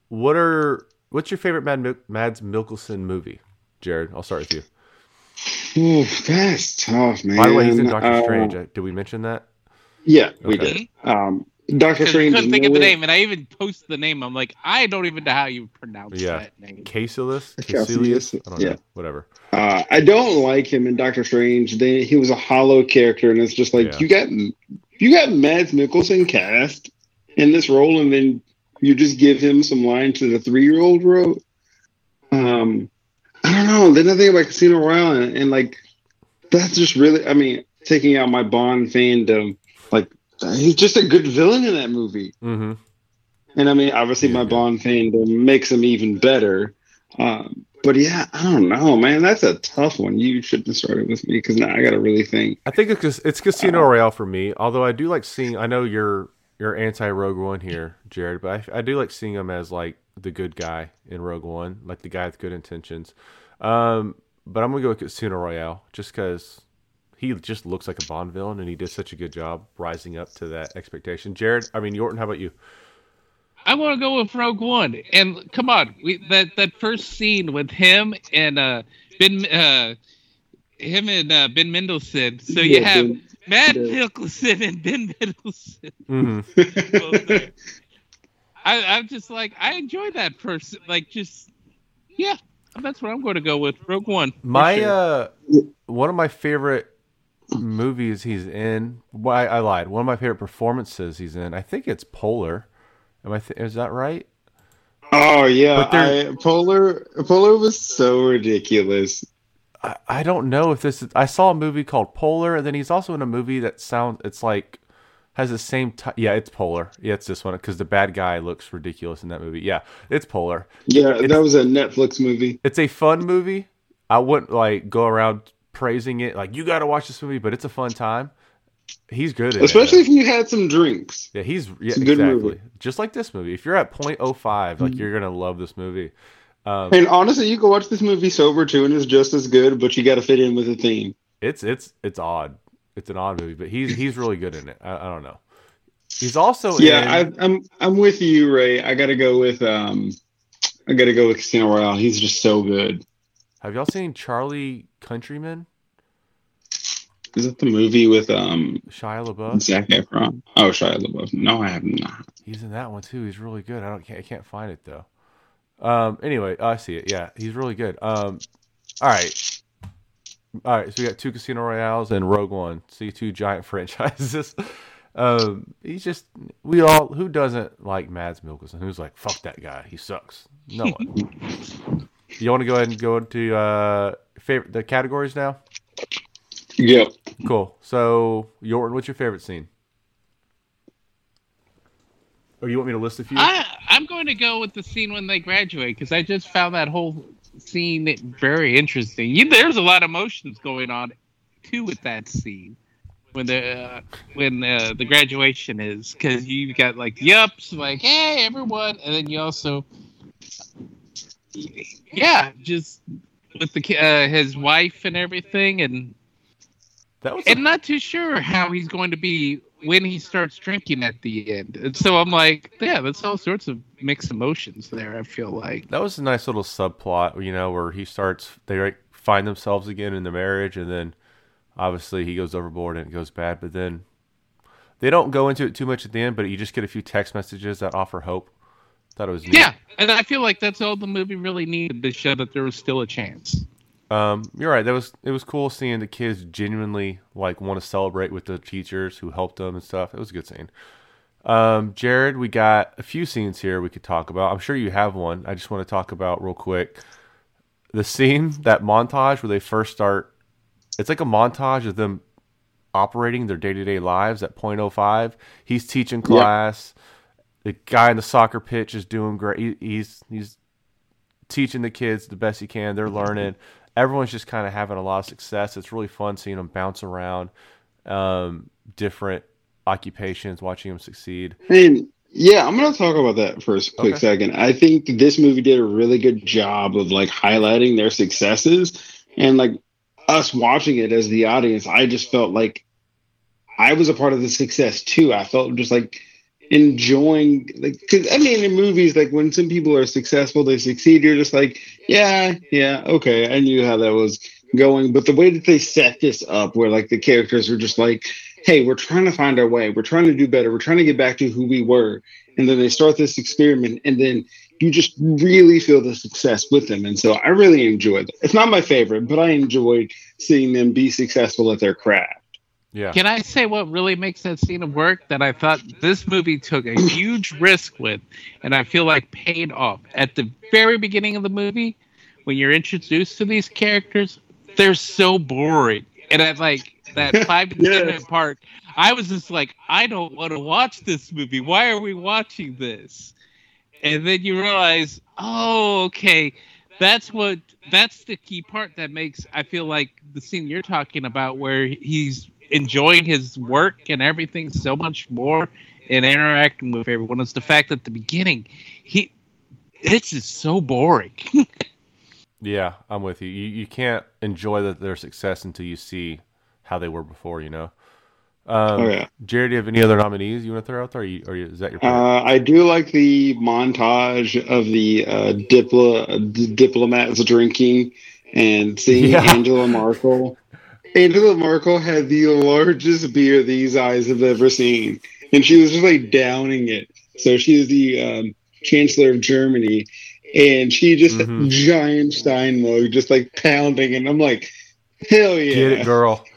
[SPEAKER 1] what are what's your favorite Mad Mads Mikkelsen movie, Jarred? I'll start with you.
[SPEAKER 3] Ooh, that's tough, man.
[SPEAKER 1] By the way, he's in Doctor
[SPEAKER 3] Uh,
[SPEAKER 1] Strange. Uh, Did we mention that?
[SPEAKER 3] Yeah, we did. Um, Doctor
[SPEAKER 2] Because I
[SPEAKER 3] Strange.
[SPEAKER 2] couldn't think of the name, and I even posted the name. I'm like, I don't even know how you pronounce
[SPEAKER 1] Yeah.
[SPEAKER 2] that name.
[SPEAKER 1] Caecilius?
[SPEAKER 3] Caecilius,
[SPEAKER 1] Caecilius? I don't
[SPEAKER 3] yeah.
[SPEAKER 1] know. Whatever.
[SPEAKER 3] Uh, I don't like him in Doctor Strange. They, he was a hollow character, and it's just like
[SPEAKER 1] Yeah.
[SPEAKER 3] you got you got Mads Mikkelsen cast in this role, and then you just give him some lines that a three year old wrote. Um, I don't know. Then I think about Casino Royale, and, and like that's just really. I mean, taking out my Bond fandom, like he's just a good villain in that movie.
[SPEAKER 1] Mm-hmm.
[SPEAKER 3] And I mean, obviously,
[SPEAKER 1] Yeah,
[SPEAKER 3] my
[SPEAKER 1] yeah.
[SPEAKER 3] Bond fandom makes him even better. Um, but yeah, I don't know, man. That's a tough one. You shouldn't have started with me because now I got to really think.
[SPEAKER 1] I think it's it's Casino
[SPEAKER 3] Uh-huh.
[SPEAKER 1] Royale for me. Although I do like seeing. I know you're you're anti Rogue One here, Jarred, but I, I do like seeing him as like the good guy in Rogue One, like the guy with good intentions. Um, but I'm gonna go with Casino Royale just because he just looks like a Bond villain, and he did such a good job rising up to that expectation. Jarred, I mean Yorton, how about you?
[SPEAKER 2] I want to go with Rogue One. And come on, we, that that first scene with him and uh, Ben, uh, him and uh, Ben Mendelsohn. So you
[SPEAKER 3] Yeah,
[SPEAKER 2] have
[SPEAKER 3] Ben-
[SPEAKER 2] Matt
[SPEAKER 3] Ben-
[SPEAKER 2] Nicholson and Ben Mendelsohn.
[SPEAKER 1] Mm-hmm.
[SPEAKER 2] I, I'm just like I enjoy that person. Like just yeah, that's what I'm going to go with. Rogue One.
[SPEAKER 1] My
[SPEAKER 2] sure.
[SPEAKER 1] uh, one of my favorite movies he's in. Well, I, I lied. One of my favorite performances he's in. I think it's Polar. Am I? Th- is that right?
[SPEAKER 3] Oh yeah, I, Polar Polar was so ridiculous.
[SPEAKER 1] I, I don't know if this. Is, I saw a movie called Polar, and then he's also in a movie that sounds. It's like has the same. T- yeah, it's Polar. Yeah, it's this one because the bad guy looks ridiculous in that movie. Yeah, it's Polar.
[SPEAKER 3] Yeah,
[SPEAKER 1] It's-
[SPEAKER 3] that was a Netflix movie.
[SPEAKER 1] It's a fun movie. I wouldn't like go around praising it like you got to watch this movie, but it's a fun time. He's good. At
[SPEAKER 3] especially
[SPEAKER 1] it.
[SPEAKER 3] if you had some drinks.
[SPEAKER 1] yeah, he's yeah,
[SPEAKER 3] it's a good
[SPEAKER 1] exactly
[SPEAKER 3] movie.
[SPEAKER 1] just like this movie. If you're at .05, like you're gonna love this movie. Um,
[SPEAKER 3] And honestly, you can watch this movie sober too, and it's just as good. But you got to fit in with the theme.
[SPEAKER 1] it's it's it's odd. It's an odd movie, but he's he's really good in it. I, I don't know. He's also in,
[SPEAKER 3] Yeah, I, I'm I'm with you, Ray. I got to go with um, I got to go with Casino Royale. He's just so good.
[SPEAKER 1] have y'all seen Charlie Countryman?
[SPEAKER 3] Is that the movie with um
[SPEAKER 1] Shia LaBeouf.
[SPEAKER 3] Zac Efron? Oh, Shia LaBeouf. No, I have not.
[SPEAKER 1] He's in that one too. He's really good. I don't can't, I can't find it though. Um. Anyway, I see it. Yeah, he's really good. Um. All right. All right. So we got two Casino Royales and Rogue One. See two giant franchises. um. He's just we all who doesn't like Mads Mikkelsen? Who's like fuck that guy? He sucks. No one. you want to go ahead and go into uh favorite the categories now?
[SPEAKER 3] Yep.
[SPEAKER 1] Cool. So Yorton, what's your favorite scene? Or you want me to list a few?
[SPEAKER 2] I, I'm going to go with the scene when they graduate because I just found that whole scene very interesting. You, there's a lot of emotions going on too with that scene when the uh, when uh, the graduation is because you got like yups like hey everyone and then you also yeah just with the uh, his wife and everything and
[SPEAKER 1] that was a
[SPEAKER 2] and not too sure how he's going to be when he starts drinking at the end. And so I'm like, yeah, that's all sorts of mixed emotions there. I feel like.
[SPEAKER 1] That was a nice little subplot, you know, where he starts they find themselves again in the marriage, and then obviously he goes overboard and it goes bad. But then they don't go into it too much at the end, but you just get a few text messages that offer hope. Thought it was neat.
[SPEAKER 2] Yeah, and I feel like that's all the movie really needed to show that there was still a chance.
[SPEAKER 1] Um, you're right. That was it was cool seeing the kids genuinely like want to celebrate with the teachers who helped them and stuff. It was a good scene. Um, Jarred, we got a few scenes here we could talk about. I'm sure you have one. I just want to talk about real quick the scene that montage where they first start. It's like a montage of them operating their day to day lives at .05. He's teaching class. The guy in the soccer pitch is doing great. He, he's he's teaching the kids the best he can. They're learning. Everyone's just kind of having a lot of success. It's really fun seeing them bounce around um, different occupations, watching them succeed.
[SPEAKER 3] And yeah, I'm gonna talk about that for a quick
[SPEAKER 1] Okay.
[SPEAKER 3] second. I think this movie did a really good job of like highlighting their successes and like us watching it as the audience. I just felt like I was a part of the success too. I felt just like enjoying like because I mean in movies like when some people are successful, they succeed. You're just like, yeah, yeah, okay, I knew how that was going. But the way that they set this up, where like the characters were just like, hey, we're trying to find our way, we're trying to do better, we're trying to get back to who we were, and then they start this experiment, and then you just really feel the success with them. And so I really enjoyed it. It's not my favorite, but I enjoyed seeing them be successful at their craft.
[SPEAKER 1] Yeah.
[SPEAKER 2] Can I say what really makes that scene of work? That I thought this movie took a huge risk with, and I feel like paid off. At the very beginning of the movie, when you're introduced to these characters, they're so boring. And at like that five to ten minute part, I was just like, I don't want to watch this movie. Why are we watching this? And then you realize, oh, okay, that's what that's the key part that makes I feel like the scene you're talking about where he's enjoying his work and everything so much more and interacting with everyone is the fact that at the beginning he it's just so boring.
[SPEAKER 1] Yeah, I'm with you. You you can't enjoy the, their success until you see how they were before. You know. Um,
[SPEAKER 3] Oh yeah.
[SPEAKER 1] Jarred, do you have any other nominees you want to throw out there? Or, you, or is that your? pick?
[SPEAKER 3] Uh, I do like the montage of the uh, diplo- d- diplomats drinking and seeing
[SPEAKER 1] Yeah.
[SPEAKER 3] Angela Merkel. Angela Merkel had the largest beer these eyes have ever seen, and she was just like downing it. So she is the um, Chancellor of Germany, and she just
[SPEAKER 1] Mhm.
[SPEAKER 3] giant Stein mug, just like pounding, and I'm like, hell yeah!
[SPEAKER 1] Get it, girl.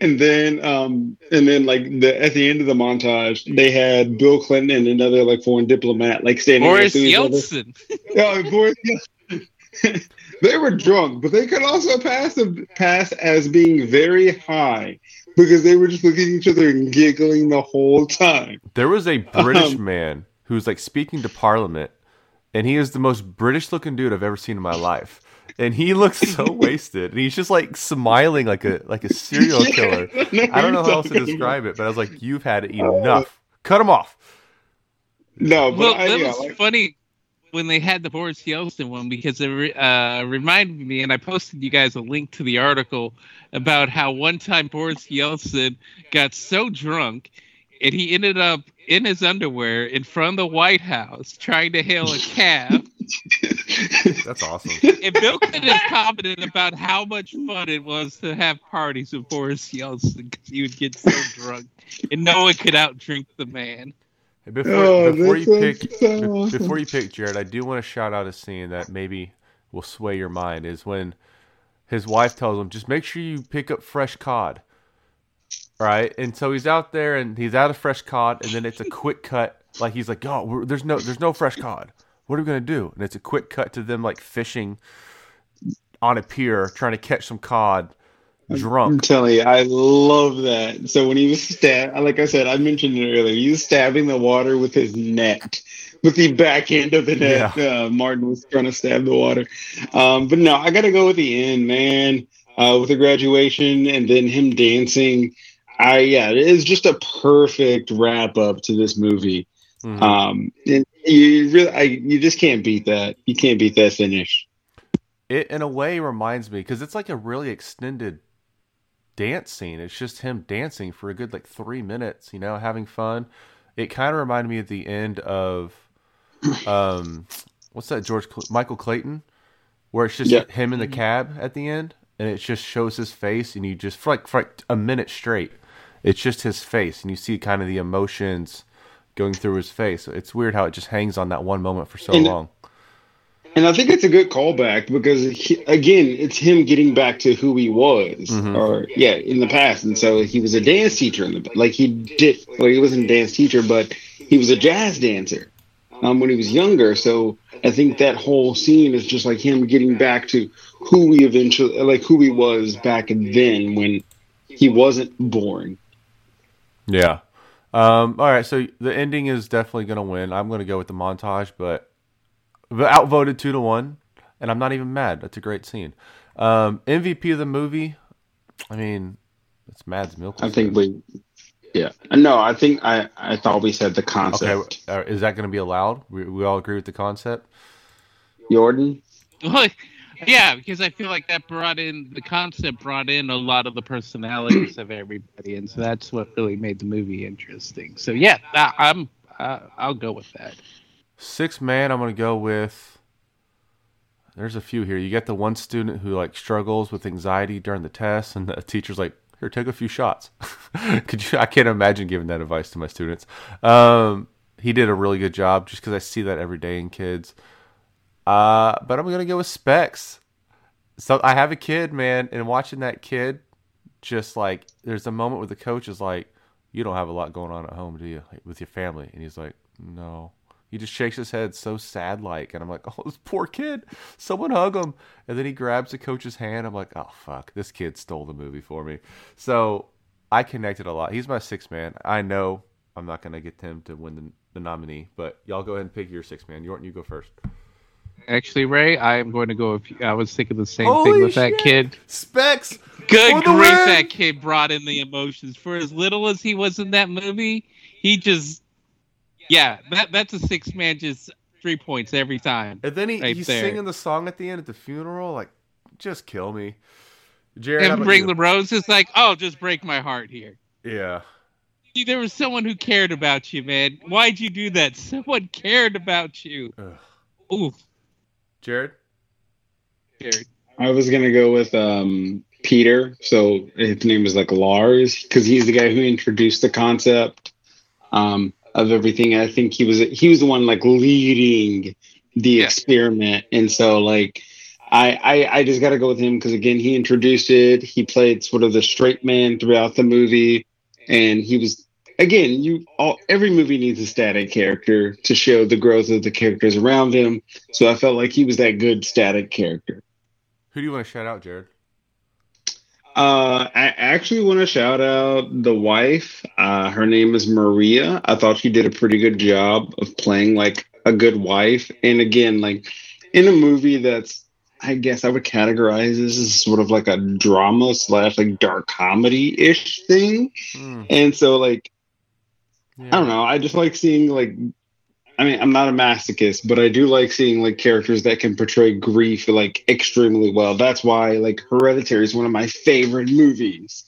[SPEAKER 3] and then um and then like the at the end of the montage they had bill clinton and another like foreign diplomat like standing
[SPEAKER 2] Boris
[SPEAKER 3] next to each other.
[SPEAKER 2] Yeltsin.
[SPEAKER 3] Oh, Boris Yeltsin. they were drunk but they could also pass pass as being very high because they were just looking at each other and giggling the whole time
[SPEAKER 1] There was a British
[SPEAKER 3] Um,
[SPEAKER 1] man who was like speaking to Parliament, and he is the most British looking dude I've ever seen in my life. and he looks so wasted, and he's just like smiling like a like a serial killer. I don't know how else to describe it, but I was like, "You've had enough. Cut him off."
[SPEAKER 3] No, but
[SPEAKER 2] well,
[SPEAKER 3] I,
[SPEAKER 2] that
[SPEAKER 3] yeah,
[SPEAKER 2] was
[SPEAKER 3] like-
[SPEAKER 2] funny when they had the Boris Yeltsin one because it uh, reminded me, and I posted you guys a link to the article about how one time Boris Yeltsin got so drunk and he ended up in his underwear in front of the White House trying to hail a cab.
[SPEAKER 1] That's awesome.
[SPEAKER 2] and Bill Clinton has commented about how much fun it was to have parties with Boris Yeltsin because he would get so drunk and no one could outdrink the man.
[SPEAKER 1] Before,
[SPEAKER 3] Oh,
[SPEAKER 1] before you pick
[SPEAKER 3] so awesome.
[SPEAKER 1] before you pick Jarred, I do want to shout out a scene that maybe will sway your mind. Is when his wife tells him, "Just make sure you pick up fresh cod." Right, and so he's out there and he's out of fresh cod, and then it's a quick cut. Like he's like, "Oh, we're, there's no there's no fresh cod. What are we gonna do?" And it's a quick cut to them like fishing on a pier, trying to catch some cod,
[SPEAKER 3] I'm telling you, I love that. So when he was stab, like I said, I mentioned it earlier. He was stabbing the water with his net, with the back end of the net. Uh, Martin was trying to stab the water. Um, but no, I got to go with the end, man. Uh, with the graduation and then him dancing. I yeah, it is just a perfect wrap up to this movie.
[SPEAKER 1] Mhm.
[SPEAKER 3] Um, and you really, I, you just can't beat that. You can't beat that finish.
[SPEAKER 1] It in a way reminds me because it's like a really extended dance scene. It's just him dancing for a good like three minutes, you know, having fun. It kind of reminded me of the end of, um, what's that George Cl- Michael Clayton, where it's just
[SPEAKER 3] Yeah.
[SPEAKER 1] him in the cab at the end, and it just shows his face, and you just for like for like a minute straight, it's just his face, and you see kind of the emotions going through his face. It's weird how it just hangs on that one moment for so
[SPEAKER 3] And-
[SPEAKER 1] long.
[SPEAKER 3] And I think it's a good callback because he, again, it's him getting back to who he was,
[SPEAKER 1] Mhm.
[SPEAKER 3] or yeah, in the past. And so he was a dance teacher in the like he did. Well, he wasn't a dance teacher, but he was a jazz dancer um, when he was younger. So I think that whole scene is just like him getting back to who he eventually, like who he was back then when he wasn't born.
[SPEAKER 1] Yeah. Um, all right, so the ending is definitely going to win. I'm going to go with the montage, but outvoted two to one, and I'm not even mad. That's a great scene. Um, MVP of the movie. I mean, it's Mads Mikkelsen.
[SPEAKER 3] I think we, yeah, no, I think I I thought we said the concept.
[SPEAKER 1] Okay, uh, is that going to be allowed? We, we all agree with the concept.
[SPEAKER 3] Yorton.
[SPEAKER 2] Well, yeah, because I feel like that brought in the concept brought in a lot of the personalities of everybody, and so that's what really made the movie interesting. So yeah, I, I'm uh, I'll go with that.
[SPEAKER 1] Six man. I'm to go with. There's a few here. You get the one student who like struggles with anxiety during the test, and the teacher's like, "Here, take a few shots." Could you? I can't imagine giving that advice to my students. Um, he did a really good job, just because I see that every day in kids. Uh, but I'm gonna go with Specs. So I have a kid, man, and watching that kid, just like there's a moment where the coach is like, "You don't have a lot going on at home, do you, like, with your family?" And he's like, "No." He just shakes his head so sad like, and I'm like, oh, this poor kid. Someone hug him. And then he grabs the coach's hand. I'm like, oh fuck, this kid stole the movie for me. So I connected a lot. He's my six man. I know I'm not gonna get him to win the, the nominee, but y'all go ahead and pick your six man. Yorton, you go first.
[SPEAKER 2] Actually, Ray, I am going to go. With, I was thinking the same
[SPEAKER 1] Holy
[SPEAKER 2] thing with
[SPEAKER 1] shit.
[SPEAKER 2] that kid.
[SPEAKER 1] Specs.
[SPEAKER 2] Good grief, that kid brought in the emotions. For as little as he was in that movie, he just, yeah, that that's a six man, just three points every time.
[SPEAKER 1] And then he,
[SPEAKER 2] Right
[SPEAKER 1] he's
[SPEAKER 2] there.
[SPEAKER 1] singing the song at the end at the funeral. Like, just kill me. Jarred,
[SPEAKER 2] And bring
[SPEAKER 1] you?
[SPEAKER 2] the roses, like, oh, just break my heart here.
[SPEAKER 1] yeah.
[SPEAKER 2] There was someone who cared about you, man. Why'd you do that? Someone cared about you.
[SPEAKER 1] Ugh.
[SPEAKER 2] Ooh,
[SPEAKER 1] Jarred.
[SPEAKER 2] cared.
[SPEAKER 3] I was gonna go with um, Peter. So his name is like Lars because he's the guy who introduced the concept um, of everything. I think he was he was the one like leading the experiment, and so like I I, I just got to go with him because again he introduced it. He played sort of the straight man throughout the movie, and he was. Again, you all every movie needs a static character to show the growth of the characters around him. So I felt like he was that good static character.
[SPEAKER 1] Who do you want to shout out, Jarred?
[SPEAKER 3] Uh, I actually want to shout out the wife. Uh, her name is Maria. I thought she did a pretty good job of playing like a good wife. And again, like in a movie that's I guess I would categorize this as sort of like a drama slash like dark comedy ish thing.
[SPEAKER 1] Hmm,
[SPEAKER 3] And so like
[SPEAKER 1] yeah.
[SPEAKER 3] I don't know. I just like seeing like I mean, I'm not a masochist, but I do like seeing like characters that can portray grief like extremely well. That's why like Hereditary is one of my favorite movies.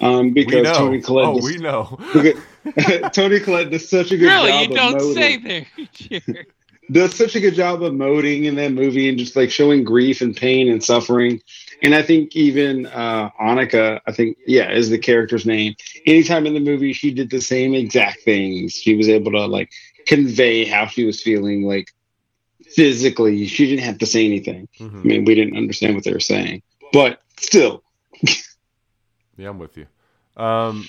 [SPEAKER 3] Um,
[SPEAKER 1] We
[SPEAKER 3] because
[SPEAKER 1] know.
[SPEAKER 3] Toni Collette
[SPEAKER 1] oh,
[SPEAKER 3] does,
[SPEAKER 1] we know.
[SPEAKER 3] Toni Collette does such a good
[SPEAKER 2] Really,
[SPEAKER 3] job
[SPEAKER 2] you don't
[SPEAKER 3] molding-
[SPEAKER 2] say there.
[SPEAKER 3] Does such a good job of emoting in that movie and just like showing grief and pain and suffering. And I think even uh, Annika, I think, yeah, is the character's name. Anytime in the movie, she did the same exact things. She was able to like convey how she was feeling, like physically. She didn't have to say anything.
[SPEAKER 1] Mhm.
[SPEAKER 3] I mean, we didn't understand what they were saying, but still,
[SPEAKER 1] Yeah, I'm with you. Um,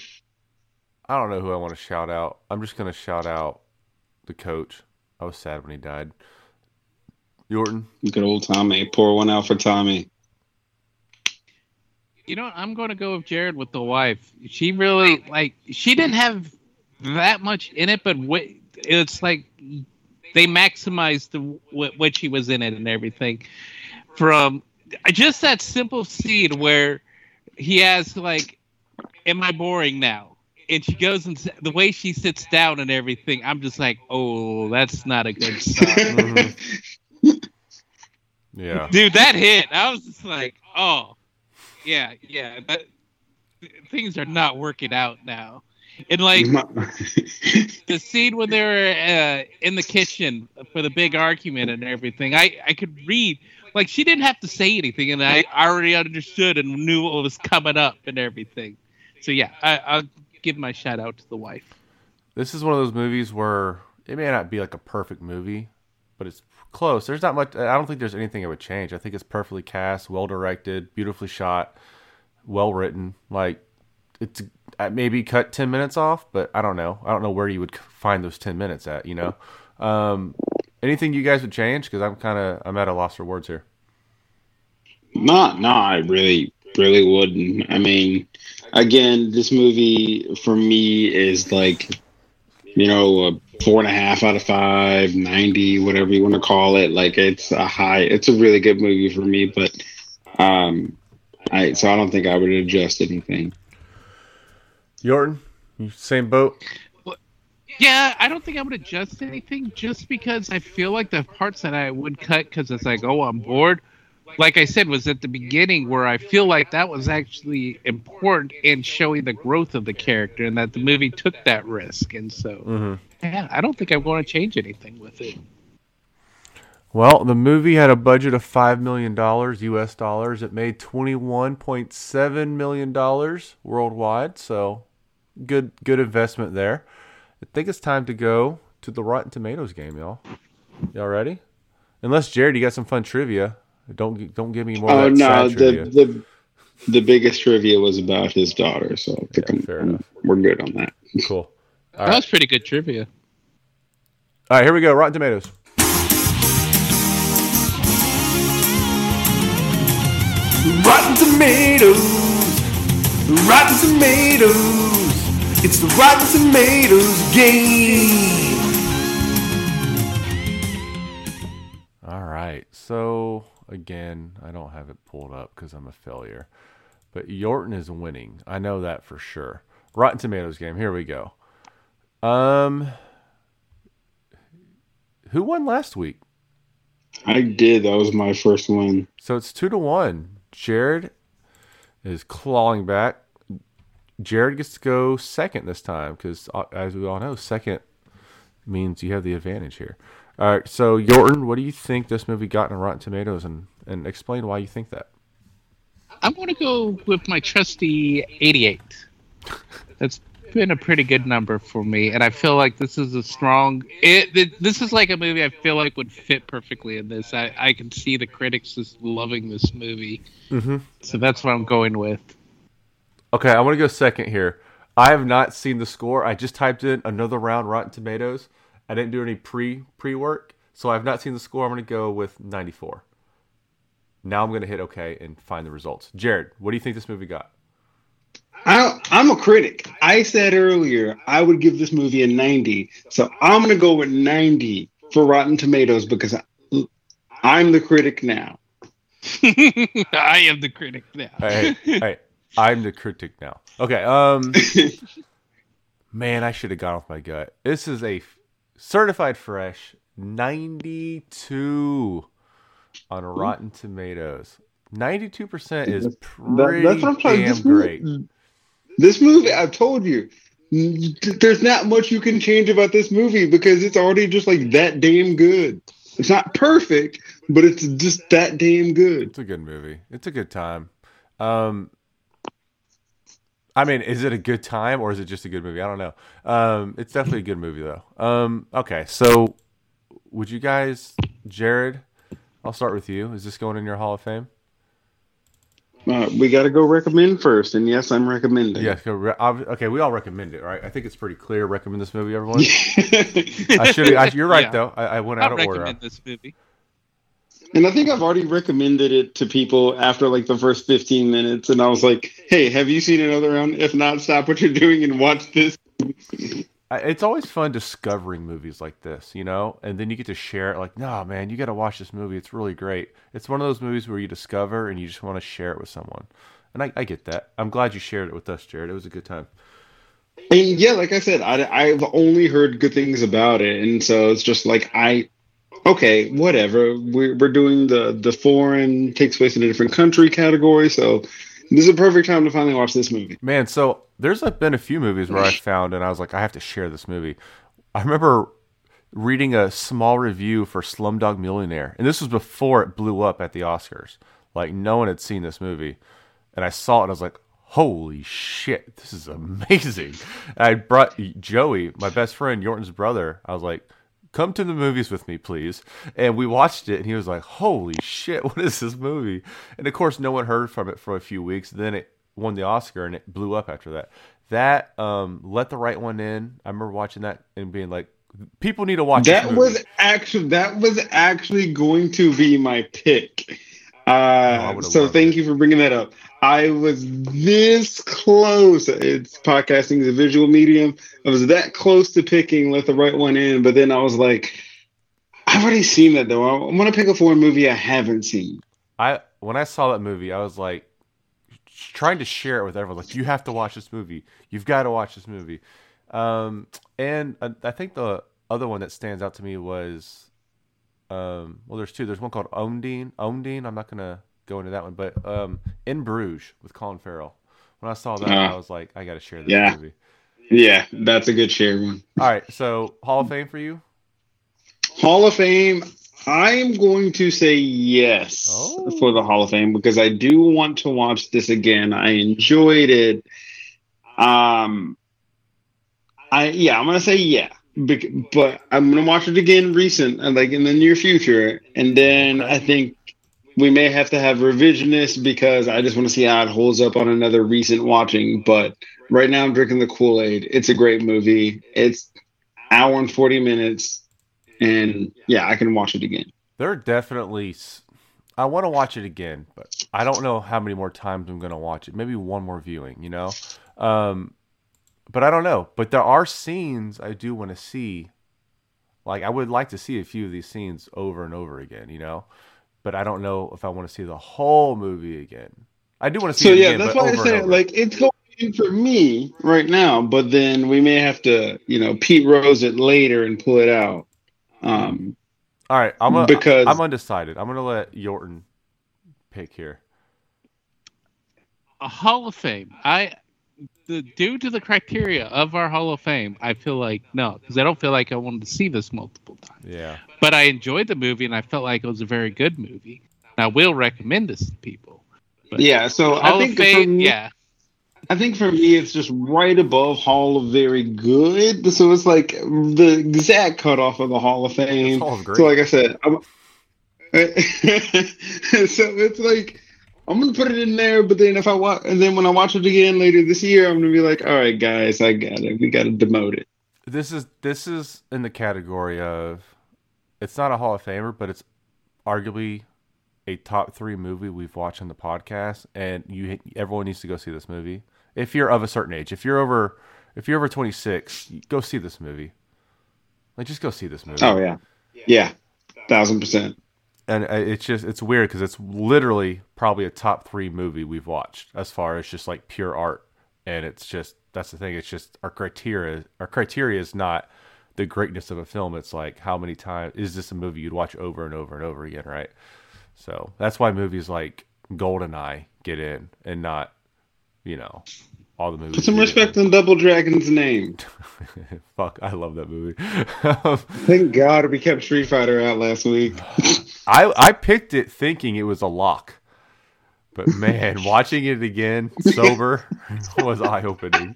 [SPEAKER 1] I don't know who I want to shout out. I'm just gonna shout out the coach. I was sad when he died. Yorton.
[SPEAKER 3] good old Tommy. Pour one out for Tommy.
[SPEAKER 2] You know, I'm going to go with Jarred with the wife. She really like. She didn't have that much in it, but wh- it's like they maximized the what, what she was in it and everything. From just that simple scene where he asks like, "Am I boring now?" And she goes and the way she sits down and everything. I'm just like, "Oh, that's not a good sign."
[SPEAKER 1] Yeah.
[SPEAKER 2] Dude, that hit. I was just like, oh, yeah, yeah. That, things are not working out now. And like the scene when they were uh, in the kitchen for the big argument and everything, I I could read. Like she didn't have to say anything, and I already understood and knew what was coming up and everything. So yeah, I, I'll give my shout out to the wife.
[SPEAKER 1] This is one of those movies where it may not be like a perfect movie, but it's close. There's not much. I don't think there's anything I would change. I think it's perfectly cast, well directed, beautifully shot, well written. Like it's maybe cut ten minutes off, but I don't know. I don't know where you would find those ten minutes at. You know, um, anything you guys would change? Because I'm kind of I'm at a loss for words here.
[SPEAKER 3] No, no, I really, really wouldn't. I mean, again, this movie for me is like, you know, a four and a half out of five, 90, whatever you want to call it. Like, it's a high, it's a really good movie for me, but, um, I, so I don't think I would adjust anything.
[SPEAKER 1] Yorton, same boat.
[SPEAKER 2] Yeah, I don't think I would adjust anything just because I feel like the parts that I would cut because it's like, oh, I'm bored. Like I said, was at the beginning where I feel like that was actually important in showing the growth of the character and that the movie took that risk. And so,
[SPEAKER 1] hmm
[SPEAKER 2] yeah, I don't think I'm going to change anything with it.
[SPEAKER 1] Well, the movie had a budget of five million dollars U.S. dollars. It made twenty-one point seven million dollars worldwide. So, good, good investment there. I think it's time to go to the Rotten Tomatoes game, y'all. Y'all ready? Unless Jarred, you got some fun trivia. Don't don't give me more.
[SPEAKER 3] Oh
[SPEAKER 1] of that
[SPEAKER 3] no,
[SPEAKER 1] sad
[SPEAKER 3] the, the the biggest trivia was about his daughter, so
[SPEAKER 1] Yeah,
[SPEAKER 3] I'm-
[SPEAKER 1] fair
[SPEAKER 3] I'm-
[SPEAKER 1] enough.
[SPEAKER 3] we're good on that.
[SPEAKER 1] cool. All
[SPEAKER 2] That
[SPEAKER 1] right,
[SPEAKER 2] was pretty good trivia.
[SPEAKER 1] all right, here we go. Rotten Tomatoes.
[SPEAKER 4] Rotten Tomatoes, Rotten Tomatoes, it's the Rotten Tomatoes game.
[SPEAKER 1] All right. So again, I don't have it pulled up because I'm a failure. But Yorton is winning. I know that for sure. Rotten Tomatoes game. Here we go. Um, who won last week?
[SPEAKER 3] I did. That was my first one.
[SPEAKER 1] So it's two to one. Jarred is clawing back. Jarred gets to go second this time because, as we all know, second means you have the advantage here. All right, so Yorton, what do you think this movie got in Rotten Tomatoes, and and explain why you think that?
[SPEAKER 2] I'm going to go with my trusty 88. That's been a pretty good number for me, and I feel like this is a strong. It, it- this is like a movie I feel like would fit perfectly in this. I, I can see the critics just loving this movie,
[SPEAKER 1] Mm-hmm.
[SPEAKER 2] so that's what I'm going with.
[SPEAKER 1] Okay, I want to go second here. I have not seen the score. I just typed in another round Rotten Tomatoes. I didn't do any pre pre work, so I have not seen the score. I'm going to go with 94. Now I'm going to hit OK and find the results. Jarred, what do you think this movie got?
[SPEAKER 3] I, I'm a critic. I said earlier I would give this movie a 90. So I'm going to go with 90 for Rotten Tomatoes because I, I'm the critic now.
[SPEAKER 2] I am the critic now.
[SPEAKER 1] Hey, hey, I'm the critic now. Okay. Um, man, I should have gone with my gut. This is a f- certified fresh 92 on Rotten Tomatoes. 92% is
[SPEAKER 3] That-
[SPEAKER 1] pretty
[SPEAKER 3] that's what I'm trying.
[SPEAKER 1] damn
[SPEAKER 3] This
[SPEAKER 1] great.
[SPEAKER 3] movie, this movie, I've told you, there's not much you can change about this movie because it's already just like that damn good. It's not perfect, but it's just that damn good.
[SPEAKER 1] It's a good movie. It's a good time. Um, I mean, is it a good time or is it just a good movie? I don't know. Um, it's definitely a good movie though. Um, okay, so would you guys, Jarred? I'll start with you. Is this going in your Hall of Fame?
[SPEAKER 3] Uh, we got to go recommend first, and yes, I'm recommending.
[SPEAKER 1] Yes. go re- okay, we all recommend it, right? I think it's pretty clear. Recommend this movie, everyone. I should. I, you're right
[SPEAKER 2] Yeah.
[SPEAKER 1] though. I, I went
[SPEAKER 2] I
[SPEAKER 1] out of
[SPEAKER 2] recommend
[SPEAKER 1] order.
[SPEAKER 2] this movie.
[SPEAKER 3] And I think I've already recommended it to people after like the first 15 minutes. And I was like, hey, have you seen another round? If not, stop what you're doing and watch this.
[SPEAKER 1] It's always fun discovering movies like this, you know, and then you get to share it. Like, no, man, you got to watch this movie. It's really great. It's one of those movies where you discover and you just want to share it with someone. And I, I get that. I'm glad you shared it with us, Jarred. It was a good time.
[SPEAKER 3] And yeah, like I said, I, I've only heard good things about it. And so it's just like, I, okay, whatever. We're, we're doing the, the foreign takes place in a different country category. So this is a perfect time to finally watch this movie.
[SPEAKER 1] Man, so there's been a few movies where I found and I was like, I have to share this movie. I remember reading a small review for Slumdog Millionaire, and this was before it blew up at the Oscars. Like no one had seen this movie, and I saw it and I was like, "Holy shit, this is amazing!" I brought Joey, my best friend, Yorton's brother. I was like, "Come to the movies with me, please." And we watched it, and he was like, "Holy shit, what is this movie?" And of course, no one heard from it for a few weeks. Then it won the Oscar, and it blew up after that. That um, let the right one in. I remember watching that and being like, "People need to watch
[SPEAKER 3] That
[SPEAKER 1] this movie."
[SPEAKER 3] was actually that was actually going to be my pick. Uh,
[SPEAKER 1] would've
[SPEAKER 3] so thank you for bringing that up. I was this close. It's podcasting is a visual medium. I was that close to picking "Let the Right One In," but then I was like, I've already seen that though. I, am gonna pick a foreign movie I haven't seen.
[SPEAKER 1] I when I saw that movie, I was like trying to share it with everyone. Like, you have to watch this movie. You've got to watch this movie. Um, and I, I think the other one that stands out to me was, um, well, there's two. There's one called Ondine. Ondine. I'm not gonna go into that one, but um, In Bruges with Colin Farrell. When I saw that,
[SPEAKER 3] Ah.
[SPEAKER 1] I was like, I got to share this
[SPEAKER 3] Yeah.
[SPEAKER 1] movie.
[SPEAKER 3] Yeah, that's a good share one.
[SPEAKER 1] All right, so Hall of Fame for you.
[SPEAKER 3] Hall of Fame. I am going to say yes
[SPEAKER 1] Oh.
[SPEAKER 3] for the Hall of Fame because I do want to watch this again. I enjoyed it. Um, I yeah, I'm gonna say yeah, but I'm gonna watch it again recent, uh, like in the near future, and then I think we may have to have revisionist because I just want to see how it holds up on another recent watching. But right now, I'm drinking the Kool Aid. It's a great movie. It's hour and forty minutes, and yeah, I can watch it again.
[SPEAKER 1] There are definitely. I want to watch it again, but I don't know how many more times I'm going to watch it. Maybe one more viewing, you know. Um, but I don't know. But there are scenes I do want to see. Like I would like to see a few of these scenes over and over again, you know. But I don't know if I want to see the whole movie again. I do want to see
[SPEAKER 3] So
[SPEAKER 1] it
[SPEAKER 3] yeah,
[SPEAKER 1] again,
[SPEAKER 3] that's
[SPEAKER 1] but
[SPEAKER 3] why I
[SPEAKER 1] over
[SPEAKER 3] say like it's going in for me right now, but then we may have to, you know, Pete Rose it later and pull it out. Um,
[SPEAKER 1] All right, I'm a,
[SPEAKER 3] because-
[SPEAKER 1] I'm undecided. I'm going to let Yorton pick here.
[SPEAKER 2] a Hall of Fame. I, the, due to the criteria of our Hall of Fame, I feel like no, because I don't feel like I wanted to see this multiple times.
[SPEAKER 1] Yeah.
[SPEAKER 2] But I enjoyed the movie, and I felt like it was a very good movie. And I will recommend this to people. But
[SPEAKER 3] yeah, so I think
[SPEAKER 2] of
[SPEAKER 3] for
[SPEAKER 2] Fame,
[SPEAKER 3] me,
[SPEAKER 2] yeah,
[SPEAKER 3] I think for me it's just right above Hall of Very Good. So it's like the exact cutoff of the Hall of Fame.
[SPEAKER 1] Hall of
[SPEAKER 3] So like I said, I'm, so it's like I'm gonna put it in there, but then if I watch, and then when I watch it again later this year, I'm gonna be like, all right, guys, I got it. We got to demote it.
[SPEAKER 1] this is this is in the category of it's not a Hall of Famer, but it's arguably a top three movie we've watched on the podcast, and you everyone needs to go see this movie if you're of a certain age. If you're over if you're over 26, go see this movie. Like just go see this movie.
[SPEAKER 3] Oh yeah, yeah, thousand percent.
[SPEAKER 1] And uh, it's just it's weird because it's literally probably a top three movie we've watched as far as just like pure art, and it's just that's the thing. It's just our criteria. Our criteria is not the greatness of a film. It's like how many times is this a movie you'd watch over and over and over again, right? So that's why movies like Goldeneye get in, and not you know all the movies.
[SPEAKER 3] Put some respect
[SPEAKER 1] in.
[SPEAKER 3] on Double Dragon's name.
[SPEAKER 1] Fuck, I love that movie.
[SPEAKER 3] Thank God we kept Street Fighter out last week.
[SPEAKER 1] I I picked it thinking it was a lock, but man, watching it again sober was eye opening.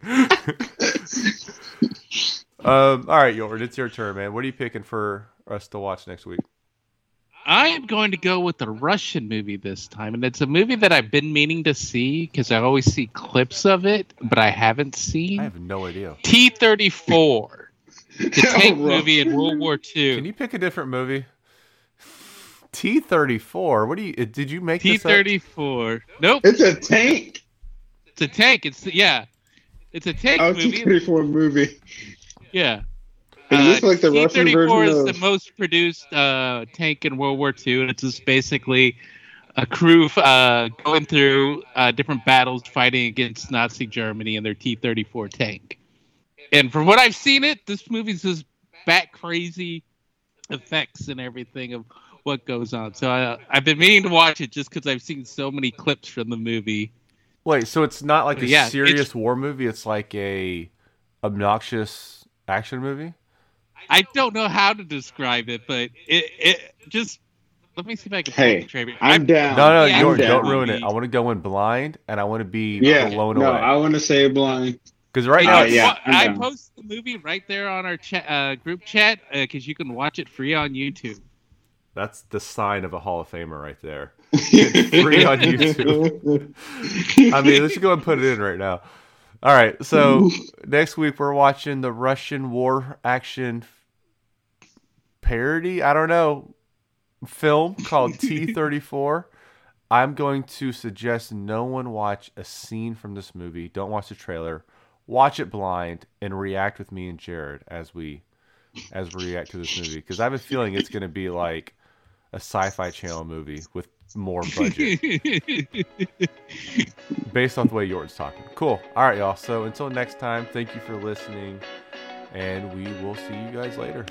[SPEAKER 1] um, all right, Yorton, it's your turn, man. What are you picking for us to watch next week?
[SPEAKER 2] I am going to go with a Russian movie this time, and it's a movie that I've been meaning to see because I always see clips of it, but I haven't seen.
[SPEAKER 1] I have no idea.
[SPEAKER 2] T thirty four, the tank movie in World War II.
[SPEAKER 1] Can you pick a different movie? T thirty four. What do you? uh, Did you make
[SPEAKER 2] T thirty four? Nope,
[SPEAKER 3] It's a tank.
[SPEAKER 2] it's a tank. It's yeah, it's a tank
[SPEAKER 3] Oh,
[SPEAKER 2] movie.
[SPEAKER 3] T-34 movie.
[SPEAKER 2] Yeah.
[SPEAKER 3] Is this like the Russian
[SPEAKER 2] T-34
[SPEAKER 3] version
[SPEAKER 2] is
[SPEAKER 3] of-
[SPEAKER 2] the most produced uh, tank in World War II, and it's just basically a crew uh, going through uh, different battles fighting against Nazi Germany in their T-34 tank. And from what I've seen it, this movie's just bat crazy effects and everything of what goes on. So I, I've been meaning to watch it just because I've seen so many clips from the movie.
[SPEAKER 1] Wait, so it's not like a
[SPEAKER 2] Yeah,
[SPEAKER 1] serious war movie. It's like a obnoxious action movie.
[SPEAKER 2] I don't know how to describe it, but it, it just let me see if I can.
[SPEAKER 3] Hey,
[SPEAKER 2] pull the trailer.
[SPEAKER 3] I'm down.
[SPEAKER 1] No, no,
[SPEAKER 2] Yeah,
[SPEAKER 1] Yorton,
[SPEAKER 3] I'm
[SPEAKER 1] don't ruin it. I want to go in blind, and I want to be
[SPEAKER 3] Yeah,
[SPEAKER 1] blown
[SPEAKER 3] no,
[SPEAKER 1] away.
[SPEAKER 3] I want to say blind.
[SPEAKER 1] Because right now,
[SPEAKER 3] Uh, yeah, I'm
[SPEAKER 2] I
[SPEAKER 3] down.
[SPEAKER 2] post the movie right there on our cha- uh, group chat because you can watch it free on YouTube.
[SPEAKER 1] that's the sign of a Hall of Famer right there. It's free on YouTube. I mean, let's just go and put it in right now. All right, so next week we're watching the Russian war action parody. I don't know film called T thirty four. I'm going to suggest no one watch a scene from this movie. Don't watch the trailer. Watch it blind and react with me and Jarred as we as we react to this movie because I have a feeling it's going to be like a sci-fi channel movie with more budget based off the way Yorton's talking. Cool. All right, y'all. So until next time, thank you for listening, and we will see you guys later.